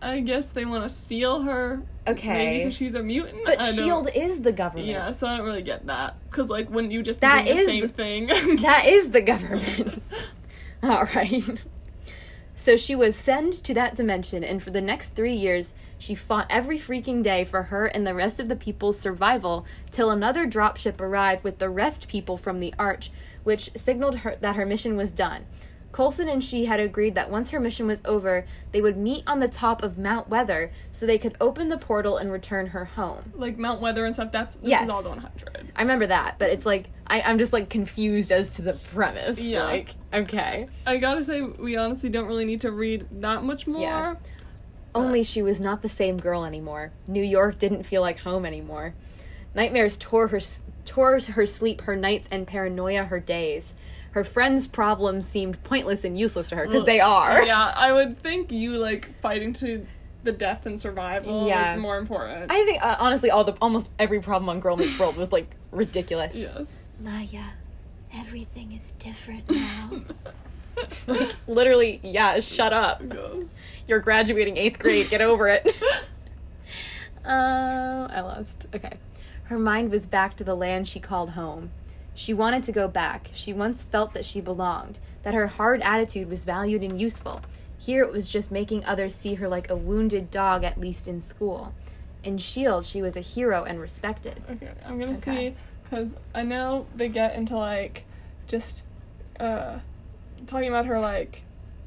I guess they want to seal her. Okay. Maybe because she's a mutant. But I don't- Shield is the government. Yeah, so I don't really get that. Because, like, wouldn't you just That be the same the- thing? That is the government. All right. So she was sent to that dimension, and for the next three years, she fought every freaking day for her and the rest of the people's survival till another dropship arrived with the rest people from the Arch, which signaled her that her mission was done. Coulson and she had agreed that once her mission was over, they would meet on the top of Mount Weather so they could open the portal and return her home. like Mount Weather and stuff. That's this Yes. is all the 100. I remember that, but it's like I, I'm just like confused as to the premise. Yeah. Like, okay. I gotta say, we honestly don't really need to read that much more. Yeah. Only she was not the same girl anymore. New York didn't feel like home anymore. Nightmares tore her tore her sleep, her nights, and paranoia her days. Her friends' problems seemed pointless and useless to her because they are. Yeah, I would think you like fighting to the death and survival Yeah. is more important. I think uh, honestly, all the almost every problem on Girl Meets World was like ridiculous. yes. Maya, everything is different now. Like literally, yeah. Shut up. Yes. You're graduating eighth grade. Get over it. uh, I lost. Okay. Her mind was back to the land she called home. She wanted to go back. She once felt that she belonged, that her hard attitude was valued and useful. Here it was just making others see her like a wounded dog, at least in school. In S.H.I.E.L.D., she was a hero and respected. Okay, I'm gonna Okay. see because I know they get into like just uh talking about her like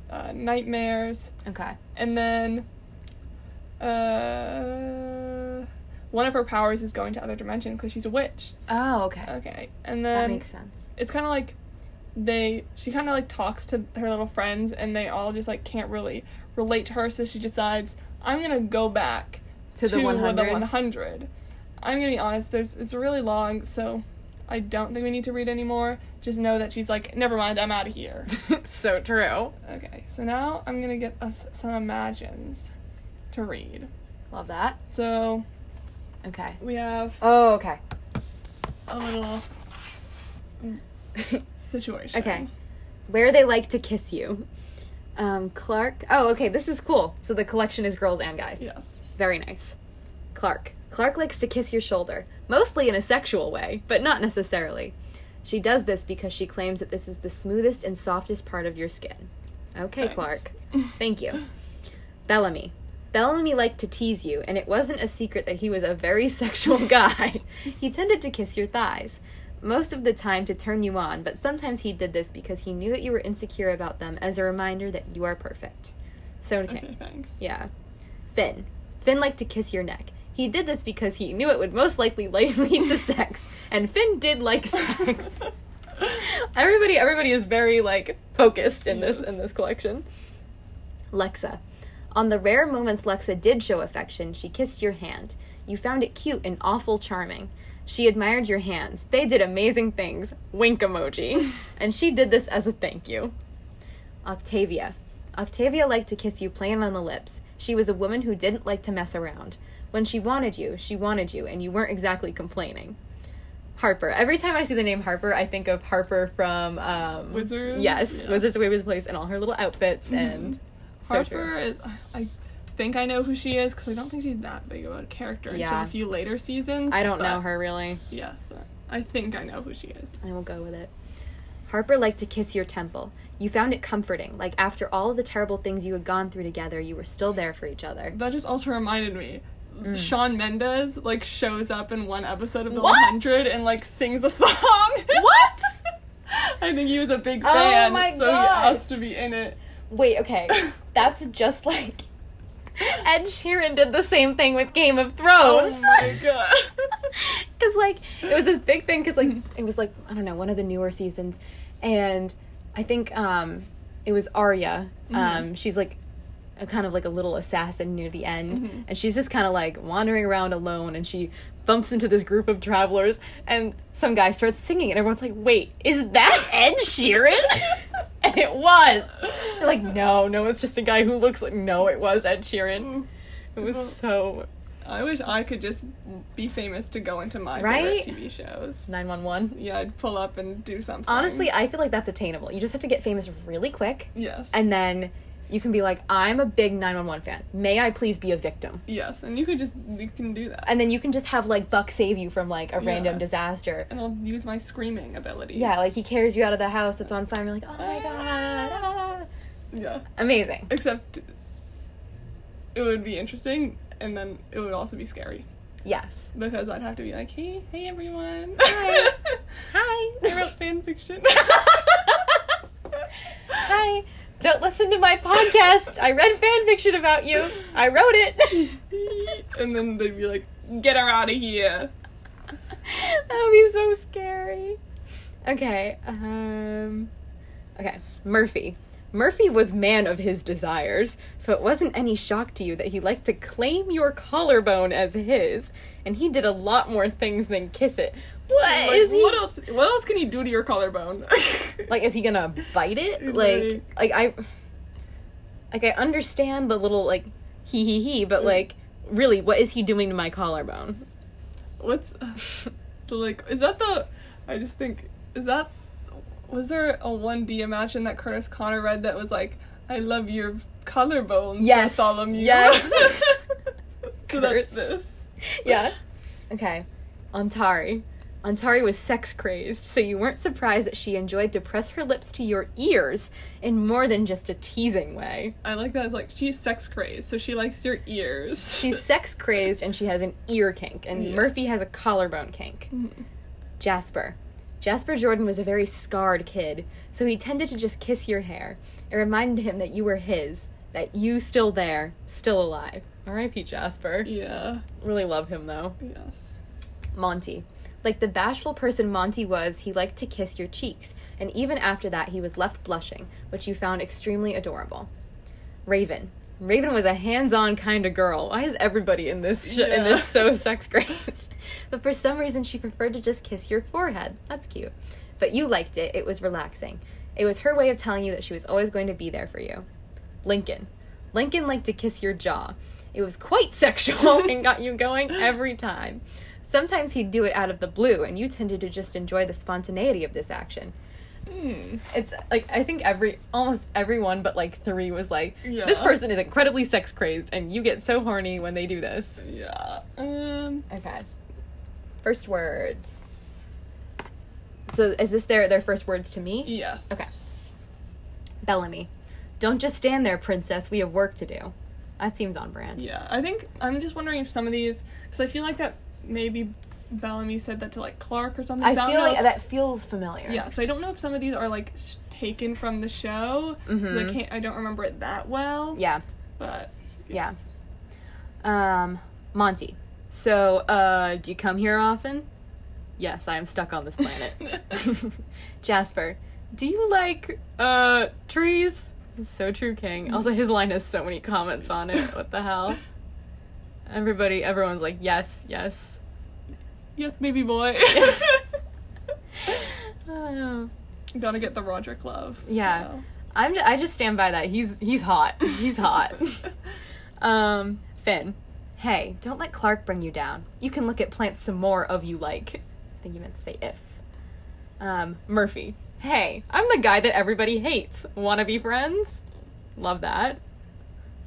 uh, nightmares, Okay. and then uh one of her powers is going to other dimensions because she's a witch. Oh, okay. Okay, and then that makes sense. it's kind of like they she kind of like talks to her little friends and they all just like can't really relate to her so she decides i'm gonna go back To the 100? 100 i'm gonna be honest there's it's really long so i don't think we need to read anymore just know that she's like never mind i'm out of here so true. okay so now i'm gonna get us some imagines to read Love that. so Okay. we have Oh, okay. a little situation Okay. Where they like to kiss you. Um, Clarke. Oh, okay. This is cool. So the collection is girls and guys. yes Very nice. Clarke. Clarke likes to kiss your shoulder, mostly in a sexual way, but not necessarily. She does this because she claims that this is the smoothest and softest part of your skin. Okay, Thanks. Clarke. Thank you. Bellamy. Bellamy liked to tease you, and it wasn't a secret that he was a very sexual guy. he tended to kiss your thighs. Most of the time to turn you on, but sometimes he did this because he knew that you were insecure about them as a reminder that you are perfect. So, okay. okay thanks Yeah. Finn. Finn liked to kiss your neck. He did this because he knew it would most likely lead to sex, and Finn did like sex. everybody, everybody is very like focused in this in this collection. Lexa. On the rare moments Lexa did show affection, she kissed your hand. You found it cute and awful charming. She admired your hands. They did amazing things. Wink emoji. and she did this as a thank you. Octavia. Octavia liked to kiss you plain on the lips. She was a woman who didn't like to mess around. When she wanted you, she wanted you, and you weren't exactly complaining. Harper. Every time I see the name Harper, I think of Harper from um, Wizards? Yes, Yes. Wizards of Waverly Place, and all her little outfits and so true. Harper is. I think I know who she is because I don't think she's that big of a character until a few later seasons. I don't know her really. Yes, I think I know who she is. I will go with it. Harper liked to kiss your temple. You found it comforting. Like after all the terrible things you had gone through together, you were still there for each other. That just also reminded me. Shawn Mendes like shows up in one episode of the Mm. What? 100 and like sings a song. What? I think he was a big Oh fan, my so God. he asked to be in it. Wait, okay. That's just like Ed Sheeran did the same thing with Game of Thrones. Oh my god. Cause like it was this big thing. Cause like it was like I don't know one of the newer seasons, and I think um it was Arya. Um, she's like a kind of like a little assassin near the end, and she's just kind of like wandering around alone, and she bumps into this group of travelers, and some guy starts singing, and everyone's like, "Wait, is that Ed Sheeran?" and it was. They're like, "No, no, it's just a guy who looks like." No, it was Ed Sheeran. It was mm-hmm. so I wish I could just be famous to go into my Right? favorite TV shows. nine one one. Yeah, I'd pull up and do something. Honestly, I feel like that's attainable. You just have to get famous really quick, yes. and then you can be like, I'm a big 911 fan. May I please be a victim? yes, and you could just you can do that. And then you can just have like Buck save you from like a random disaster. and I'll use my screaming abilities. Yeah, like he carries you out of the house that's on fire. You're like, oh my god, ah." yeah. amazing. Except it would be interesting, and then it would also be scary Yes. because I'd have to be like, "Hey, hey, everyone! Hi. Hi. I wrote fan fiction." Hi. Don't listen to my podcast. I read fan fiction about you. I wrote it. and then they'd be like, "Get her out of here!" that would be so scary. Okay. Um. Okay. Murphy. Murphy was man of his desires, so it wasn't any shock to you that he liked to claim your collarbone as his, and he did a lot more things than kiss it. What Like, is he? what else? What else can he do to your collarbone? Like, is he gonna bite it? Like, like I, like I understand the little like he he he, but mm. like, really, what is he doing to my collarbone? What's the like? Is that the? I just think is that. Was there a one D imagine that Curtis Conner read that was like, "I love your collarbones, Yes. Bartholomew." Yes. so that's this. Yeah. Okay. Ontari. Ontari was sex crazed, so you weren't surprised that she enjoyed to press her lips to your ears in more than just a teasing way. I like that. It's like she's sex crazed, so she likes your ears. She's sex crazed and she has an ear kink, and Yes. Murphy has a collarbone kink. Mm-hmm. Jasper. Jasper Jordan was a very scarred kid, so he tended to just kiss your hair. It reminded him that you were his, that you still there, still alive. R.I.P. Jasper. yeah. Really love him though. Yes. Monty. Like the bashful person Monty was, he liked to kiss your cheeks, and even after that, he was left blushing, which you found extremely adorable. Raven. Raven was a hands-on kind of girl. Why is everybody in this sh- in Yeah. this so sex crazed? but for some reason, she preferred to just kiss your forehead. That's cute. But you liked it. It was relaxing. It was her way of telling you that she was always going to be there for you. Lincoln. Lincoln liked to kiss your jaw. It was quite sexual and got you going every time. Sometimes he'd do it out of the blue, and you tended to just enjoy the spontaneity of this action. Hmm. It's like I think every almost everyone but like three was like Yeah. this person is incredibly sex crazed and you get so horny when they do this. Yeah. Um. Okay. First words. So is this their their first words to me? Yes. Okay. Bellamy. Don't just stand there, princess. We have work to do. That seems on brand. Yeah. I think I'm just wondering if some of these, because I feel like that maybe Bellamy said that to like Clarke or something. I so feel know like if- that feels familiar. Yeah. So I don't know if some of these are like sh- taken from the show. I Mhm. can't. I don't remember it that well. Yeah. But. Yeah. Um, Monty. So, uh, do you come here often? Yes, I am stuck on this planet. Jasper. Do you like, uh, trees? So true, King. Also, his line has so many comments on it. What the hell? Everybody, everyone's like, yes, yes. Yes, baby boy. Oh. Gotta get the Rodrick love. Yeah. so. I'm j- I just stand by that. He's he's hot. He's hot. um, Finn. Hey, don't let Clarke bring you down. You can look at plants some more of you like. I think you meant to say if. Um, Murphy. Hey, I'm the guy that everybody hates. Wanna be friends? Love that.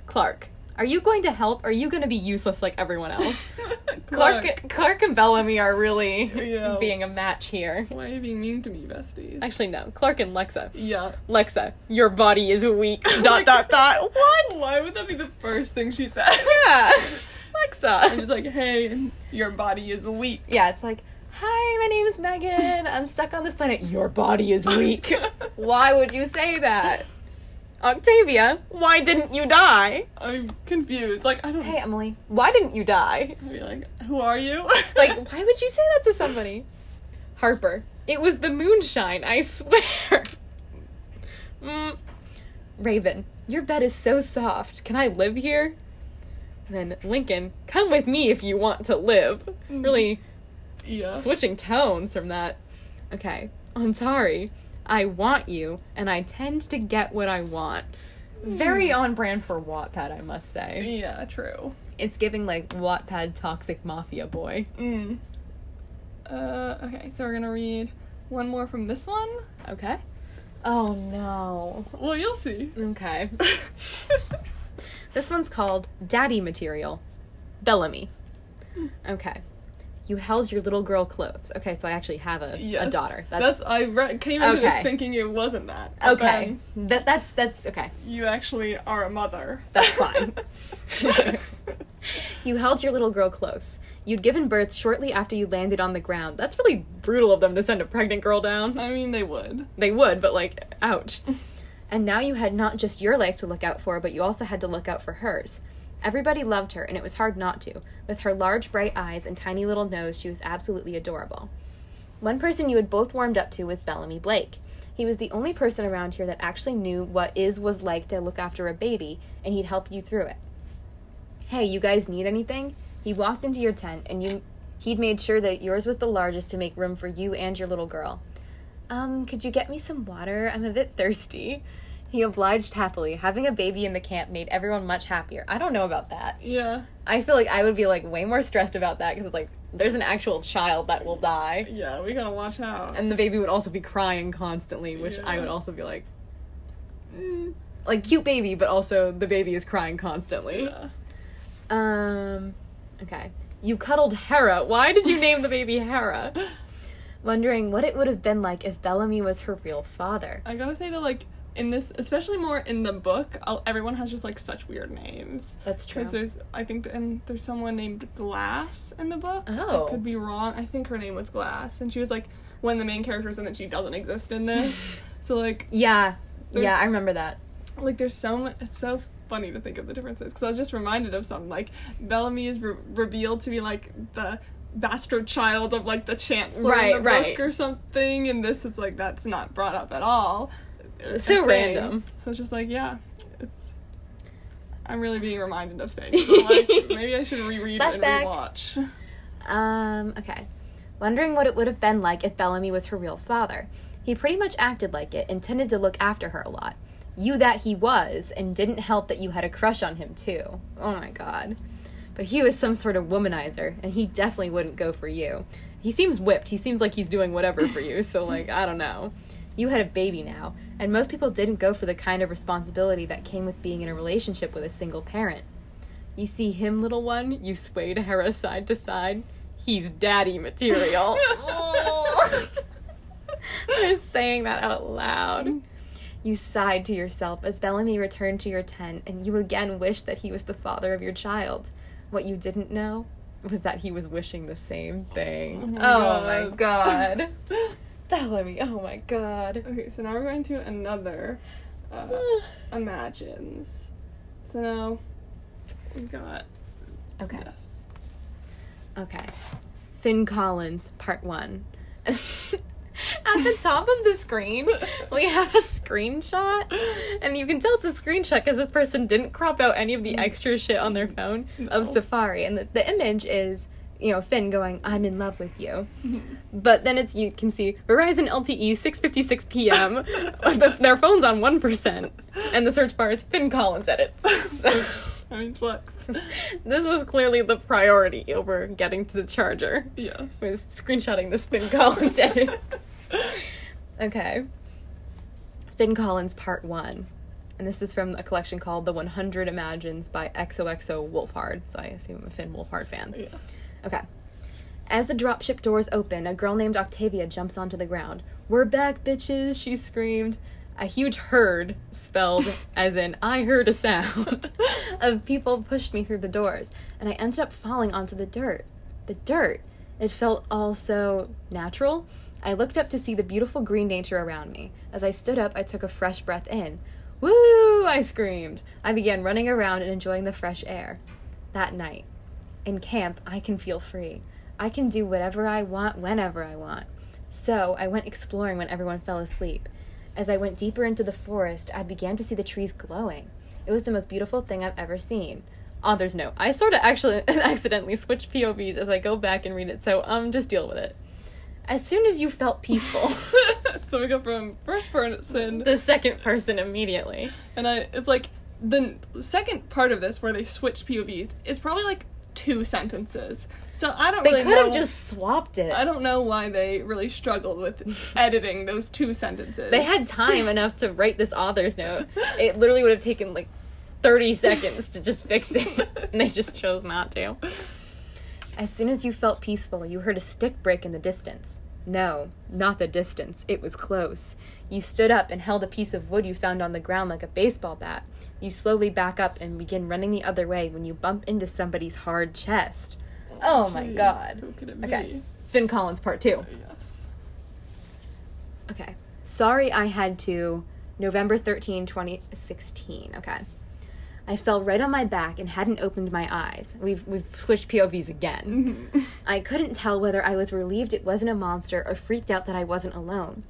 Clarke. Are you going to help? Or are you going to be useless like everyone else? Clarke, Clarke and Bellamy are really Yeah. being a match here. Why are you being mean to me, besties? Actually, no. Clarke and Lexa. yeah. Lexa, your body is weak. dot dot dot. What? Why would that be the first thing she said? Yeah. I'm Lexa. just like, hey, your body is weak. Yeah, it's like, hi, my name is Megan. I'm stuck on this planet. Your body is weak. Why would you say that? Octavia, why didn't you die? I'm confused. Like, I don't Hey, Emily, why didn't you die? I'd be like, who are you? Like, why would you say that to somebody? Harper, it was the moonshine, I swear. Mm. Raven, your bed is so soft. Can I live here? And Then Lincoln, come with me if you want to live. Really yeah. switching tones from that. Okay, Ontari, I want you, and I tend to get what I want. Very on brand for Wattpad, I must say. Yeah, true. It's giving like Wattpad toxic mafia boy. Mm. Uh, okay, so we're gonna read one more from this one. Okay. Oh no. Well, you'll see. Okay. This one's called Daddy Material. Bellamy. Okay. You held your little girl close. Okay, so I actually have a, a daughter. That's, I re- came into Okay. this thinking it wasn't that. okay. That that's that's okay. You actually are a mother. That's fine. you held your little girl close. You'd given birth shortly after you landed on the ground. That's really brutal of them to send a pregnant girl down. I mean, they would. They would, but like, ouch. And now you had not just your life to look out for, but you also had to look out for hers. Everybody loved her, and it was hard not to. With her large, bright eyes and tiny little nose, she was absolutely adorable. One person you had both warmed up to was Bellamy Blake. He was the only person around here that actually knew what is was like to look after a baby, and he'd help you through it. Hey, you guys need anything? He walked into your tent, and you he'd made sure that yours was the largest to make room for you and your little girl. Um, could you get me some water? I'm a bit thirsty. He obliged happily. Having a baby in the camp made everyone much happier. I don't know about that. Yeah. I feel like I would be like way more stressed about that because it's like there's an actual child that will die, Yeah, we gotta watch out. and the baby would also be crying constantly, which I would also be like, mm, like cute baby, but also the baby is crying constantly. yeah. Um, okay. You cuddled Hera. Why did you name the baby Hera? Wondering what it would have been like if Bellamy was her real father. I gotta say that, like, in this, especially more in the book, i everyone has just like such weird names. That's true. Because there's, I think, and there's someone named Glass in the book. Oh. I could be wrong. I think her name was Glass, and she was like one of the main characters, and that she doesn't exist in this. so like, Yeah, yeah, I remember that. like there's so much. It's so funny to think of the differences because I was just reminded of some. Like Bellamy is re- revealed to be like the bastard child of like the chancellor Right, in the right. book or something, and this is like that's not brought up at all. So random. So it's just like yeah, it's. I'm really being reminded of things. I'm like, maybe I should reread Flashback. and rewatch. Um, okay. Wondering what it would have been like if Bellamy was her real father. He pretty much acted like it, intended to look after her a lot. You that he was, and didn't help that you had a crush on him too. Oh my god. But he was some sort of womanizer, and he definitely wouldn't go for you. He seems whipped. He seems like he's doing whatever for you, so, like, I don't know. You had a baby now, and most people didn't go for the kind of responsibility that came with being in a relationship with a single parent. You see him, little one? You swayed Hera side to side. He's daddy material. They're saying that out loud. You sighed to yourself as Bellamy returned to your tent, and you again wished that he was the father of your child. What you didn't know was that he was wishing the same thing. Oh my Oh my god. Bellamy, oh my god. Okay, so now we're going to another uh, imagines. So now we've got Okay. this. Okay. Finn Collins, part one. At the top of the screen, we have a screenshot, and you can tell it's a screenshot because this person didn't crop out any of the extra shit on their phone of Safari, and the, the image is, you know, Finn going, "I'm in love with you," mm-hmm. but then it's you can see Verizon LTE 6:56 p.m. the, their phone's on one percent, and the search bar is Finn Collins edits. So- I mean, flex. this was clearly the priority over getting to the charger. yes. Was screenshotting the Finn Collins edit. Okay. Finn Collins part one. and this is from a collection called The 100 Imagines by XOXO Wolfhard. So I assume I'm a Finn Wolfhard fan. Yes. Okay. As the dropship doors open, a girl named Octavia jumps onto the ground. We're back, bitches, she screamed. A huge herd, spelled as in I heard a sound, of people pushed me through the doors, and I ended up falling onto the dirt. The dirt. It felt all so natural. I looked up to see the beautiful green nature around me. As I stood up, I took a fresh breath in. Woo! I screamed. I began running around and enjoying the fresh air. That night, in camp, I can feel free. I can do whatever I want whenever I want. So I went exploring when everyone fell asleep. As I went deeper into the forest, I began to see the trees glowing. It was the most beautiful thing I've ever seen. Author's note. I sort of actually accidentally switched POVs as I go back and read it, so um just deal with it. As soon as you felt peaceful, so we go from first person, the second person immediately. and I it's like the second part of this where they switch POVs is probably like two sentences. So I don't They really could know. have just swapped it. I don't know why they really struggled with editing those two sentences. They had time enough to write this author's note. It literally would have taken like 30 seconds to just fix it, and they just chose not to. As soon as you felt peaceful, you heard a stick break in the distance. No, not the distance, it was close. You stood up and held a piece of wood you found on the ground like a baseball bat. You slowly back up and begin running the other way when you bump into somebody's hard chest. Oh my Gee, god. Who could it be? Okay, Finn Collins part two. Yes. Okay. Sorry I had to. November 13, 2016. Okay. I fell right on my back and hadn't opened my eyes. We've, we've switched POVs again. Mm-hmm. I couldn't tell whether I was relieved it wasn't a monster or freaked out that I wasn't alone.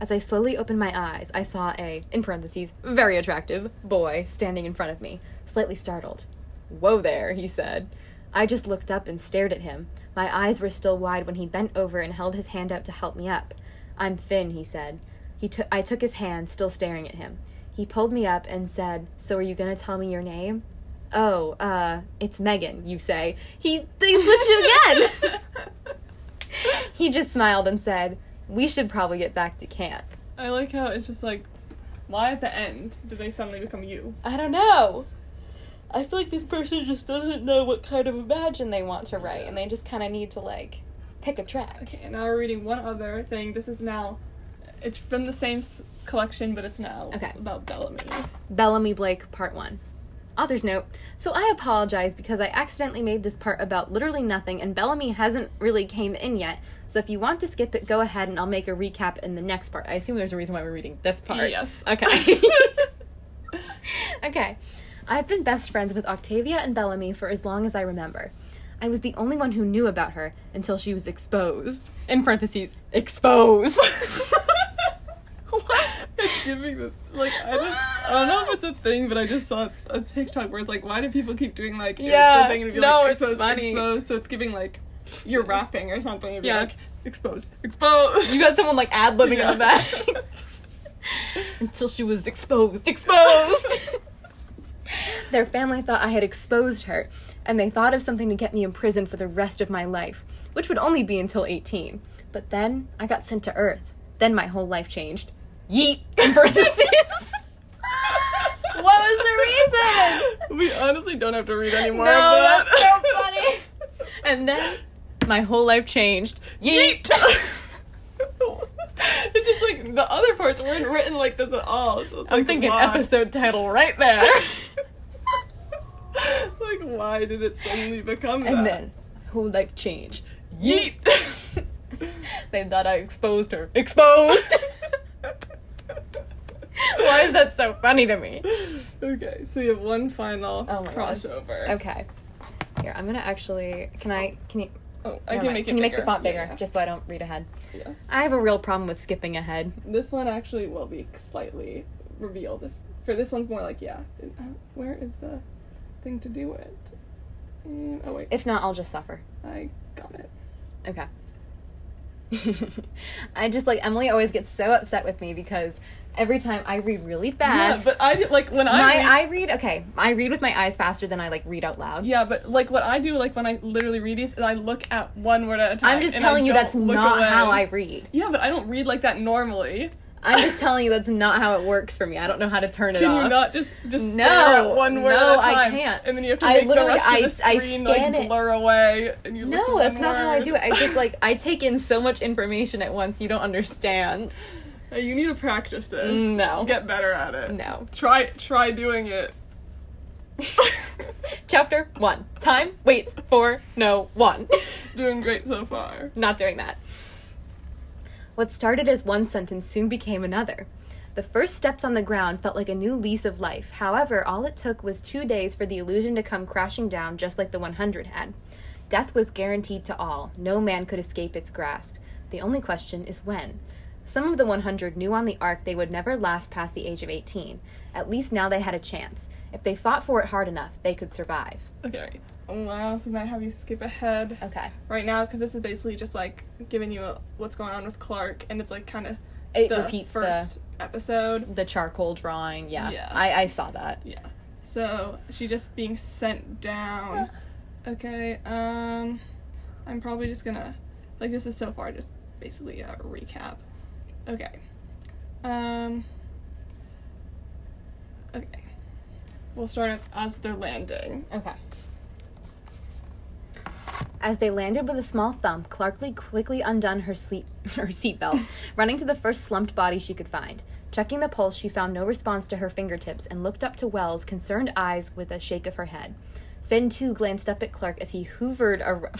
As I slowly opened my eyes, I saw a, in parentheses, very attractive boy standing in front of me, slightly startled. Whoa there, he said. I just looked up and stared at him. My eyes were still wide when he bent over and held his hand out to help me up. I'm Finn, he said. He took I took his hand, still staring at him. He pulled me up and said, "So are you going to tell me your name?" "Oh, uh, it's Megan," you say. He they switched it again. he just smiled and said, "We should probably get back to camp." I like how it's just like, why at the end did they suddenly become you? I don't know. I feel like this person just doesn't know what kind of imagine they want to write, and they just kind of need to like pick a track. Okay, and now we're reading one other thing. This is now, it's from the same s- collection, but it's now Okay. about Bellamy. Bellamy Blake, Part 1. Author's note. So I apologize because I accidentally made this part about literally nothing, and Bellamy hasn't really came in yet. So if you want to skip it, go ahead and I'll make a recap in the next part. I assume there's a reason why we're reading this part. Yes. Okay. okay. I've been best friends with Octavia and Bellamy for as long as I remember. I was the only one who knew about her until she was exposed. In parentheses, exposed. what? It's giving the like I don't I don't know if it's a thing, but I just saw a TikTok where it's like, why do people keep doing like Yeah, the thing and be no, like it's exposed, funny. exposed? So it's giving like you're rapping or something. And be Yeah. like exposed, exposed. You got someone like ad libbing in the back. Until she was exposed. Exposed! Their family thought I had exposed her, and they thought of something to get me in prison for the rest of my life, which would only be until 18. But then I got sent to Earth. Then my whole life changed. Yeet! In parentheses. what was the reason? we honestly don't have to read anymore. No, that. that's so funny. And then my whole life changed. Yeet! it's just like the other parts weren't written like this at all. So it's I'm like, thinking why? episode title right there. like why did it suddenly become that? and then whole life changed. Yeet. they thought I exposed her. Exposed. Why is that so funny to me? Okay, so you have one final Oh my God. crossover. Okay. Here, I'm gonna actually. Can I? Can you? Oh, I can mind. make it Can you make the font bigger, yeah. just so I don't read ahead? yes. I have a real problem with skipping ahead. This one actually will be slightly revealed. For this one's more like, yeah, uh, where is the thing to do it? And, oh wait, If not, I'll just suffer. I got it. Okay. I just like Emily always gets so upset with me because every time I read really fast. Yeah, but I like when I my read, I read okay. I read with my eyes faster than I like read out loud. yeah, but like what I do, like when I literally read these, is I look at one word at a time. I'm just and I telling you that's not away. how I read. Yeah, but I don't read like that normally. I'm just telling you that's not how it works for me. I don't know how to turn it Can off. you not just just No, stare at one word no, at a I time? I can't. And then you have to I make the rest I- of the screen like it. blur away. And you No, at that's not how I do it. I just like I take in so much information at once you don't understand. Hey, you need to practice this. No. Get better at it. No. Try try doing it. Chapter one. Time waits for no one. doing great so far. Not doing that. What started as one sentence soon became another. The first steps on the ground felt like a new lease of life. However, all it took was two days for the illusion to come crashing down just like the 100 had. Death was guaranteed to all. No man could escape its grasp. The only question is when. Some of the 100 knew on the ark they would never last past the age of 18. At least now they had a chance. If they fought for it hard enough, they could survive. Okay. Oh, I also might have you skip ahead Okay. right now because this is basically just like giving you a, what's going on with Clarke, and it's like kind of It the repeats first episode. the the charcoal drawing. Yeah. Yes. I, I saw that. Yeah. So she just being sent down. Okay. Um, I'm probably just gonna like this is so far just basically a recap. Okay. Um. Okay. We'll start off as they're landing. Okay. As they landed with a small thump, Clarkley quickly undone her sleep her seatbelt, running to the first slumped body she could find. Checking the pulse, she found no response to her fingertips and looked up to Wells' concerned eyes with a shake of her head. Finn too glanced up at Clarke as he hoovered ar-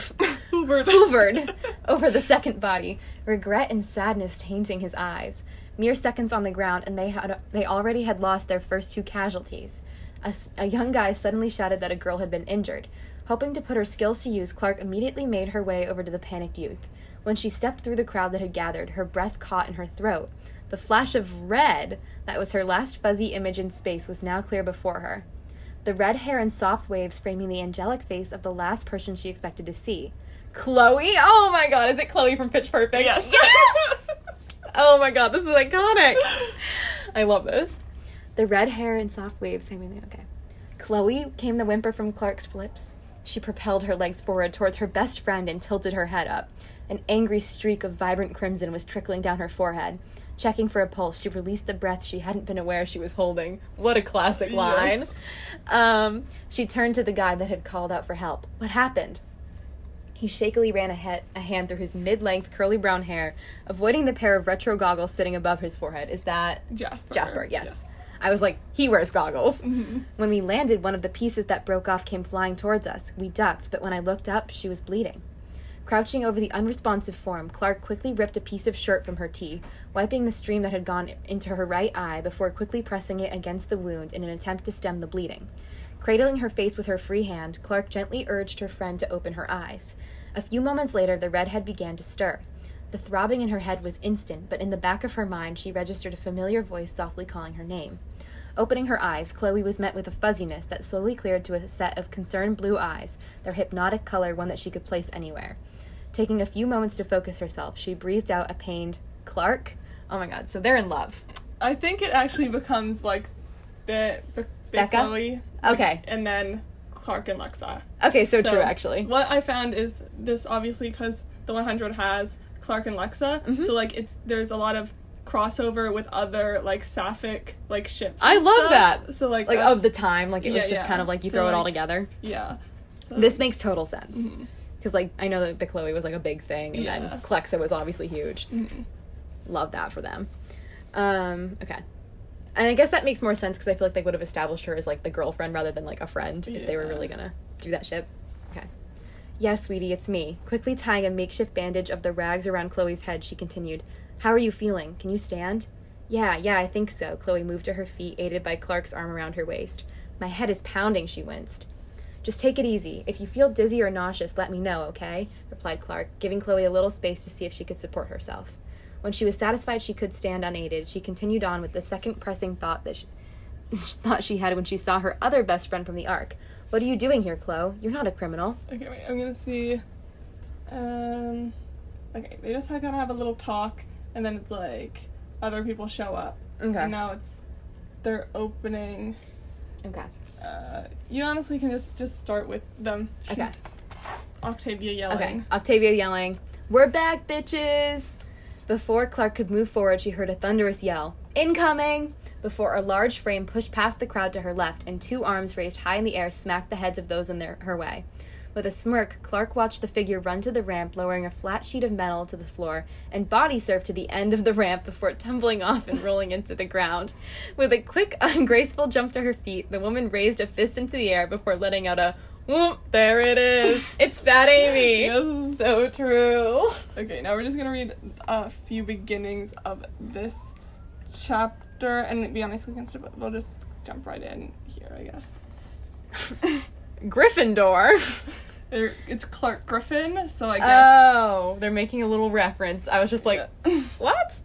Hoovered. hoovered over the second body, regret and sadness tainting his eyes. Mere seconds on the ground, and they had they already had lost their first two casualties. A young guy suddenly shouted that a girl had been injured. Hoping to put her skills to use, Clarke immediately made her way over to the panicked youth. When she stepped through the crowd that had gathered, her breath caught in her throat. The flash of red that was her last fuzzy image in space was now clear before her. The red hair and soft waves framing the angelic face of the last person she expected to see. Chloe? Oh my god, is it Chloe from Pitch Perfect? Yes. Yes! oh my god, this is iconic. I love this. The red hair and soft waves framing the okay. Chloe came the whimper from Clarke's lips. She propelled her legs forward towards her best friend and tilted her head up. An angry streak of vibrant crimson was trickling down her forehead. Checking for a pulse, she released the breath she hadn't been aware she was holding. What a classic line. Yes. Um, she turned to the guy that had called out for help. What happened? He shakily ran a, a hand through his mid length curly brown hair, avoiding the pair of retro goggles sitting above his forehead. Is that Jasper. Jasper? Yes. I was like, he wears goggles. Mhm. When we landed, one of the pieces that broke off came flying towards us. We ducked, but when I looked up, she was bleeding. Crouching over the unresponsive form, Clarke quickly ripped a piece of shirt from her tee, wiping the stream that had gone into her right eye before quickly pressing it against the wound in an attempt to stem the bleeding. Cradling her face with her free hand, Clarke gently urged her friend to open her eyes. A few moments later, the redhead began to stir. The throbbing in her head was instant, but in the back of her mind, she registered a familiar voice softly calling her name. Opening her eyes, Chloe was met with a fuzziness that slowly cleared to a set of concerned blue eyes, their hypnotic color one that she could place anywhere. Taking a few moments to focus herself, she breathed out a pained, Clarke? Oh my god, so they're in love. I think it actually becomes like Be- Be- Becca? Chloe. Okay. And then Clarke and Lexa. Okay, so, So, true, actually. What I found is this obviously because the 100 has Clarke and Lexa, Mhm. so like it's there's a lot of crossover with other like sapphic like ships. I love stuff. that. So like Like, of the time, like, it was just yeah. kind of like you So, throw it all together. yeah. So- This makes total sense. Mhm. Because, like, I know that the Chloe was, like, a big thing, and Yeah. then Clexa was obviously huge. Mhm. Love that for them. Um, okay. And I guess that makes more sense because I feel like they would have established her as like the girlfriend rather than like a friend if they were really gonna do that shit. Okay. Yes, sweetie, it's me. Quickly tying a makeshift bandage of the rags around Chloe's head, she continued, How are you feeling? Can you stand? Yeah, yeah, I think so. Chloe moved to her feet, aided by Clarke's arm around her waist. My head is pounding, she winced. Just take it easy. If you feel dizzy or nauseous, let me know, okay? replied Clarke, giving Chloe a little space to see if she could support herself. When she was satisfied she could stand unaided, she continued on with the second pressing thought that she, thought she had when she saw her other best friend from the Ark. What are you doing here, Chloe? You're not a criminal. Okay, wait. I'm gonna see. Um. Okay, they just kind of have a little talk, and then it's like other people show up, Okay. and now it's they're opening. Okay. Uh, you honestly can just just start with them. Okay. Octavia yelling. Okay. Octavia yelling, We're back, bitches! Before Clarke could move forward, she heard a thunderous yell Incoming! Before a large frame pushed past the crowd to her left, and two arms raised high in the air smacked the heads of those in their, her way. With a smirk, Clarke watched the figure run to the ramp, lowering a flat sheet of metal to the floor, and body surf to the end of the ramp before tumbling off and rolling into the ground. With a quick, ungraceful jump to her feet, the woman raised a fist into the air before letting out a whoop. There it is. It's Fat Amy. Yes. So true. Okay, now we're just gonna read a few beginnings of this chapter, and to be honest, we can st- we'll just jump right in here, I guess. Gryffindor. It's Clarke Griffin, so I guess. Oh, they're making a little reference. I was just like, Yeah. what?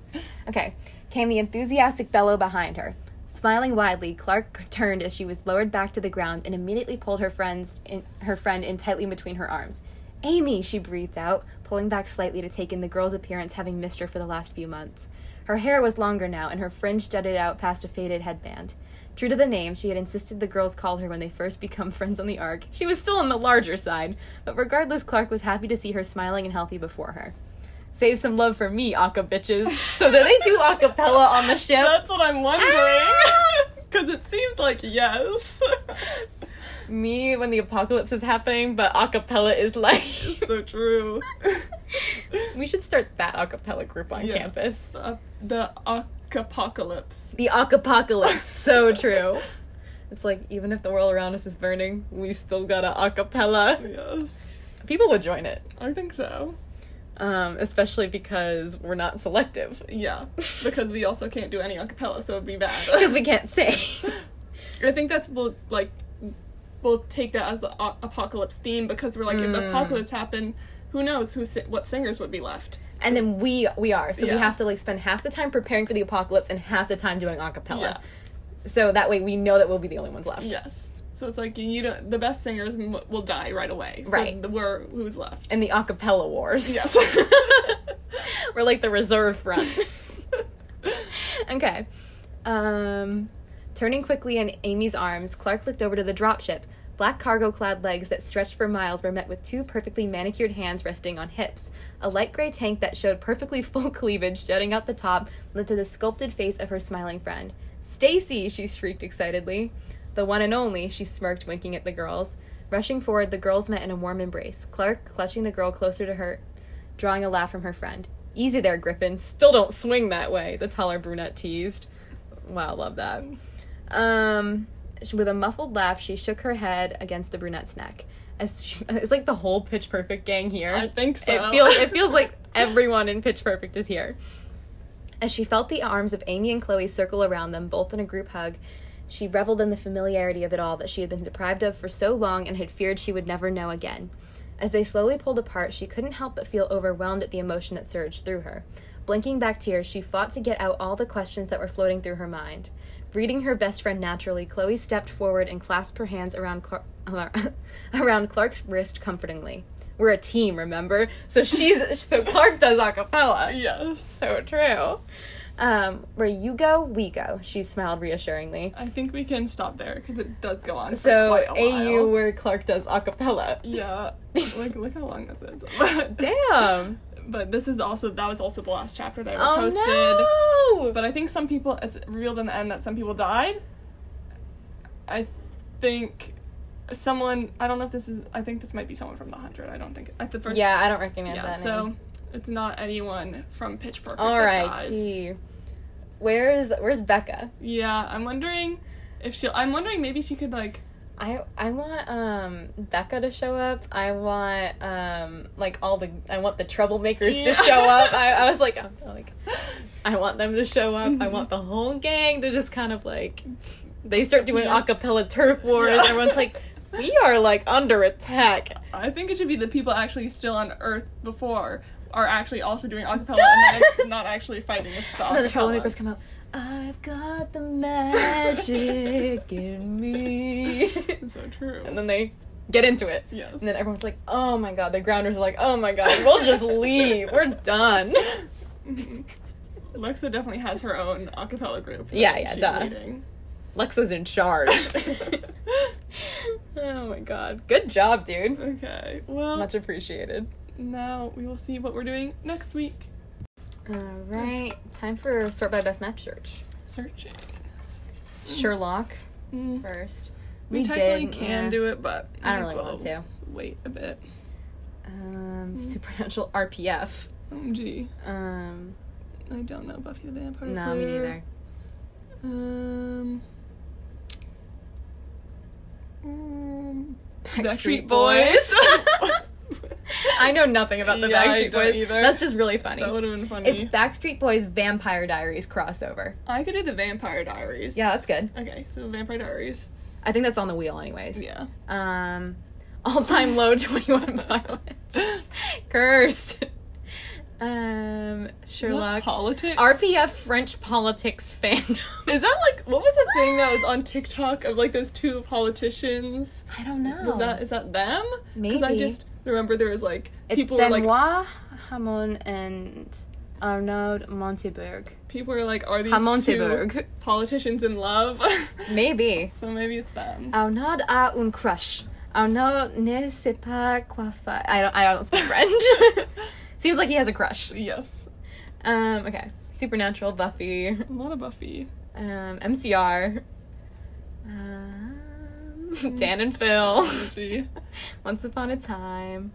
Okay, came the enthusiastic bellow behind her. Smiling widely, Clarke turned as she was lowered back to the ground and immediately pulled her friends in, her friend in tightly between her arms. Amy, she breathed out, pulling back slightly to take in the girl's appearance, having missed her for the last few months. Her hair was longer now, and her fringe jutted out past a faded headband. True to the name she had insisted the girls call her when they first become friends on the Ark, she was still on the larger side, but regardless, Clarke was happy to see her smiling and healthy before her. Save some love for me, Aca bitches. So do they do acapella on the ship? That's what I'm wondering. Ah! Because it seemed like yes. me when the apocalypse is happening, but acapella is like so true. we should start that acapella group on Yeah. campus. Uh, the apocalypse. The apocalypse, so true. It's like even if the world around us is burning, we still got a acapella. Yes, People would join it, I think so. Um, especially because we're not selective. Yeah, because we also can't do any acapella, so it'd be bad. Because we can't sing. I think that's we'll like we'll take that as the a- apocalypse theme because we're like if the Mm. apocalypse happened, who knows who si- what singers would be left? and then we we are, so we have to like spend half the time preparing for the apocalypse and half the time doing acapella. Yeah. So that way we know that we'll be the only ones left. Yes. So it's like you don't, the best singers m- will die right away. So Right. The, we're who's left. In the acapella wars. Yes. We're like the reserve front. okay. Um, turning quickly in Amy's arms, Clarke looked over to the dropship. Black cargo clad legs that stretched for miles were met with two perfectly manicured hands resting on hips. A light gray tank that showed perfectly full cleavage jutting out the top led to the sculpted face of her smiling friend. Stacy! she shrieked excitedly. The one and only, she smirked, winking at the girls. Rushing forward, the girls met in a warm embrace, Clark clutching the girl closer to her, drawing a laugh from her friend. Easy there, Griffin. Still don't swing that way, the taller brunette teased. Wow, love that. Um, with a muffled laugh, she shook her head against the brunette's neck. As she, it's like the whole Pitch Perfect gang here. I think so. It feels it feels like everyone in Pitch Perfect is here. As she felt the arms of Amy and Chloe circle around them, both in a group hug, she reveled in the familiarity of it all that she had been deprived of for so long and had feared she would never know again. As they slowly pulled apart, she couldn't help but feel overwhelmed at the emotion that surged through her. Blinking back tears, she fought to get out all the questions that were floating through her mind. Reading her best friend naturally, Chloe stepped forward and clasped her hands around Clarke, around Clarke's wrist comfortingly. We're a team, remember? So she's so Clarke does a cappella. yes. So true. Um, where you go, we go. She smiled reassuringly. I think we can stop there because it does go on for So quite a while. AU where Clarke does a cappella. Yeah. Like look how long this is. Damn. but this is also that was also the last chapter they were Oh posted. no. But I think some people it's revealed in the end that some people died. I think someone I don't know if this is I think this might be someone from the hundred. I don't think at the first yeah, I don't recognize yeah, that so name. It's not anyone from Pitch Perfect All right. Where's Where's Becca? Yeah, I'm wondering if she I'm wondering maybe she could like I I want um Becca to show up. I want um like all the I want the troublemakers Yeah. to show up. I, I was like I'm like I want them to show up. I want the whole gang to just kind of like they start doing Yeah. a cappella turf wars. Yeah. Everyone's like we are like under attack. I think it should be the people actually still on Earth before are actually also doing acapella and then it's not actually fighting it's the the troublemakers come out. I've got the magic in me. so true. and then they get into it. yes. And then everyone's like, oh my god, the grounders are like, oh my god, we'll just leave. We're done. Lexa definitely has her own acapella group. Yeah, yeah, duh. leading. Lexa's in charge. oh my god. Good job, dude. Okay, well, Much appreciated. Now we will see what we're doing next week. All right, time for sort by best match search. Searching. Sherlock Mm. first. We, We technically did, can yeah. do it, but I don't really want to. Wait a bit. Um, Supernatural RPF. OMG. Um, I don't know Buffy the Vampire Slayer. no, me neither. Um. um, Backstreet Boys. I know nothing about the Yeah, Backstreet Boys. either. That's just really funny. that would have been funny. It's Backstreet Boys Vampire Diaries crossover. I could do the Vampire Diaries. Yeah, that's good. Okay, so Vampire Diaries. I think that's on the wheel, anyways. Yeah. Um, all time low 21 violence. Cursed. Um, Sherlock. Politics. RPF French politics fandom. Is that like what was the thing that was on TikTok of like those two politicians? I don't know. Was that is that them? Because I Maybe. just remember there was like it's people were Benoit like Hamon and Arnaud Montebourg. people were like, are these two politicians in love? Maybe. so maybe it's them. Arnaud a un crush. Arnaud ne sait pas quoi faire. I don't. I don't speak French. Seems like he has a crush. yes, Um. Okay. Supernatural, Buffy, a lot of Buffy. um, MCR, um, Dan and Phil, Once Upon a Time,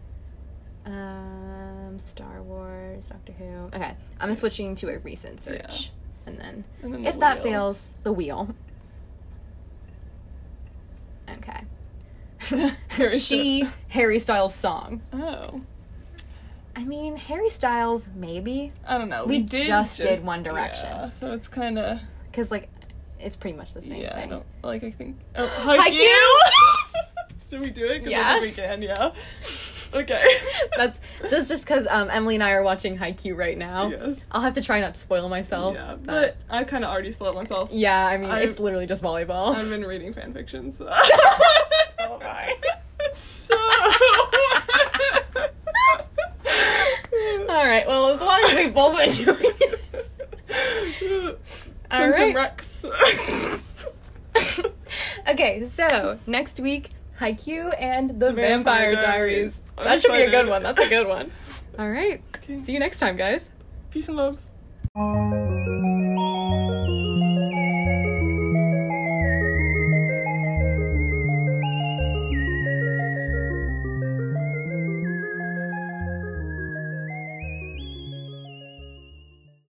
um, Star Wars, Doctor Who. Okay, I'm switching to a recent search, and then And then the if that fails, the wheel. Okay. She. Harry Styles song. Oh, I mean, Harry Styles maybe I don't know. We did just did One Direction. Yeah, so it's kind of because like it's pretty much the same yeah. I thing. don't like. I think oh, Haikyuu! Should we do it? Yeah. I we can. Yeah. Okay. That's that's just because um, Emily and I are watching Haikyuu right now. Yes. I'll have to try not to spoil myself. yeah, but, but I kind of already spoiled myself. yeah, I mean I- it's literally just volleyball. I've been reading fan fiction, so. So So. All right. Well, as long as we both been doing it. All right. Rex. okay, so next week, Haikyuu and the Vampire Vampire, Diaries. Diaries. That should be a good one. That's a good one. All right. Okay. See you next time, guys. Peace and love.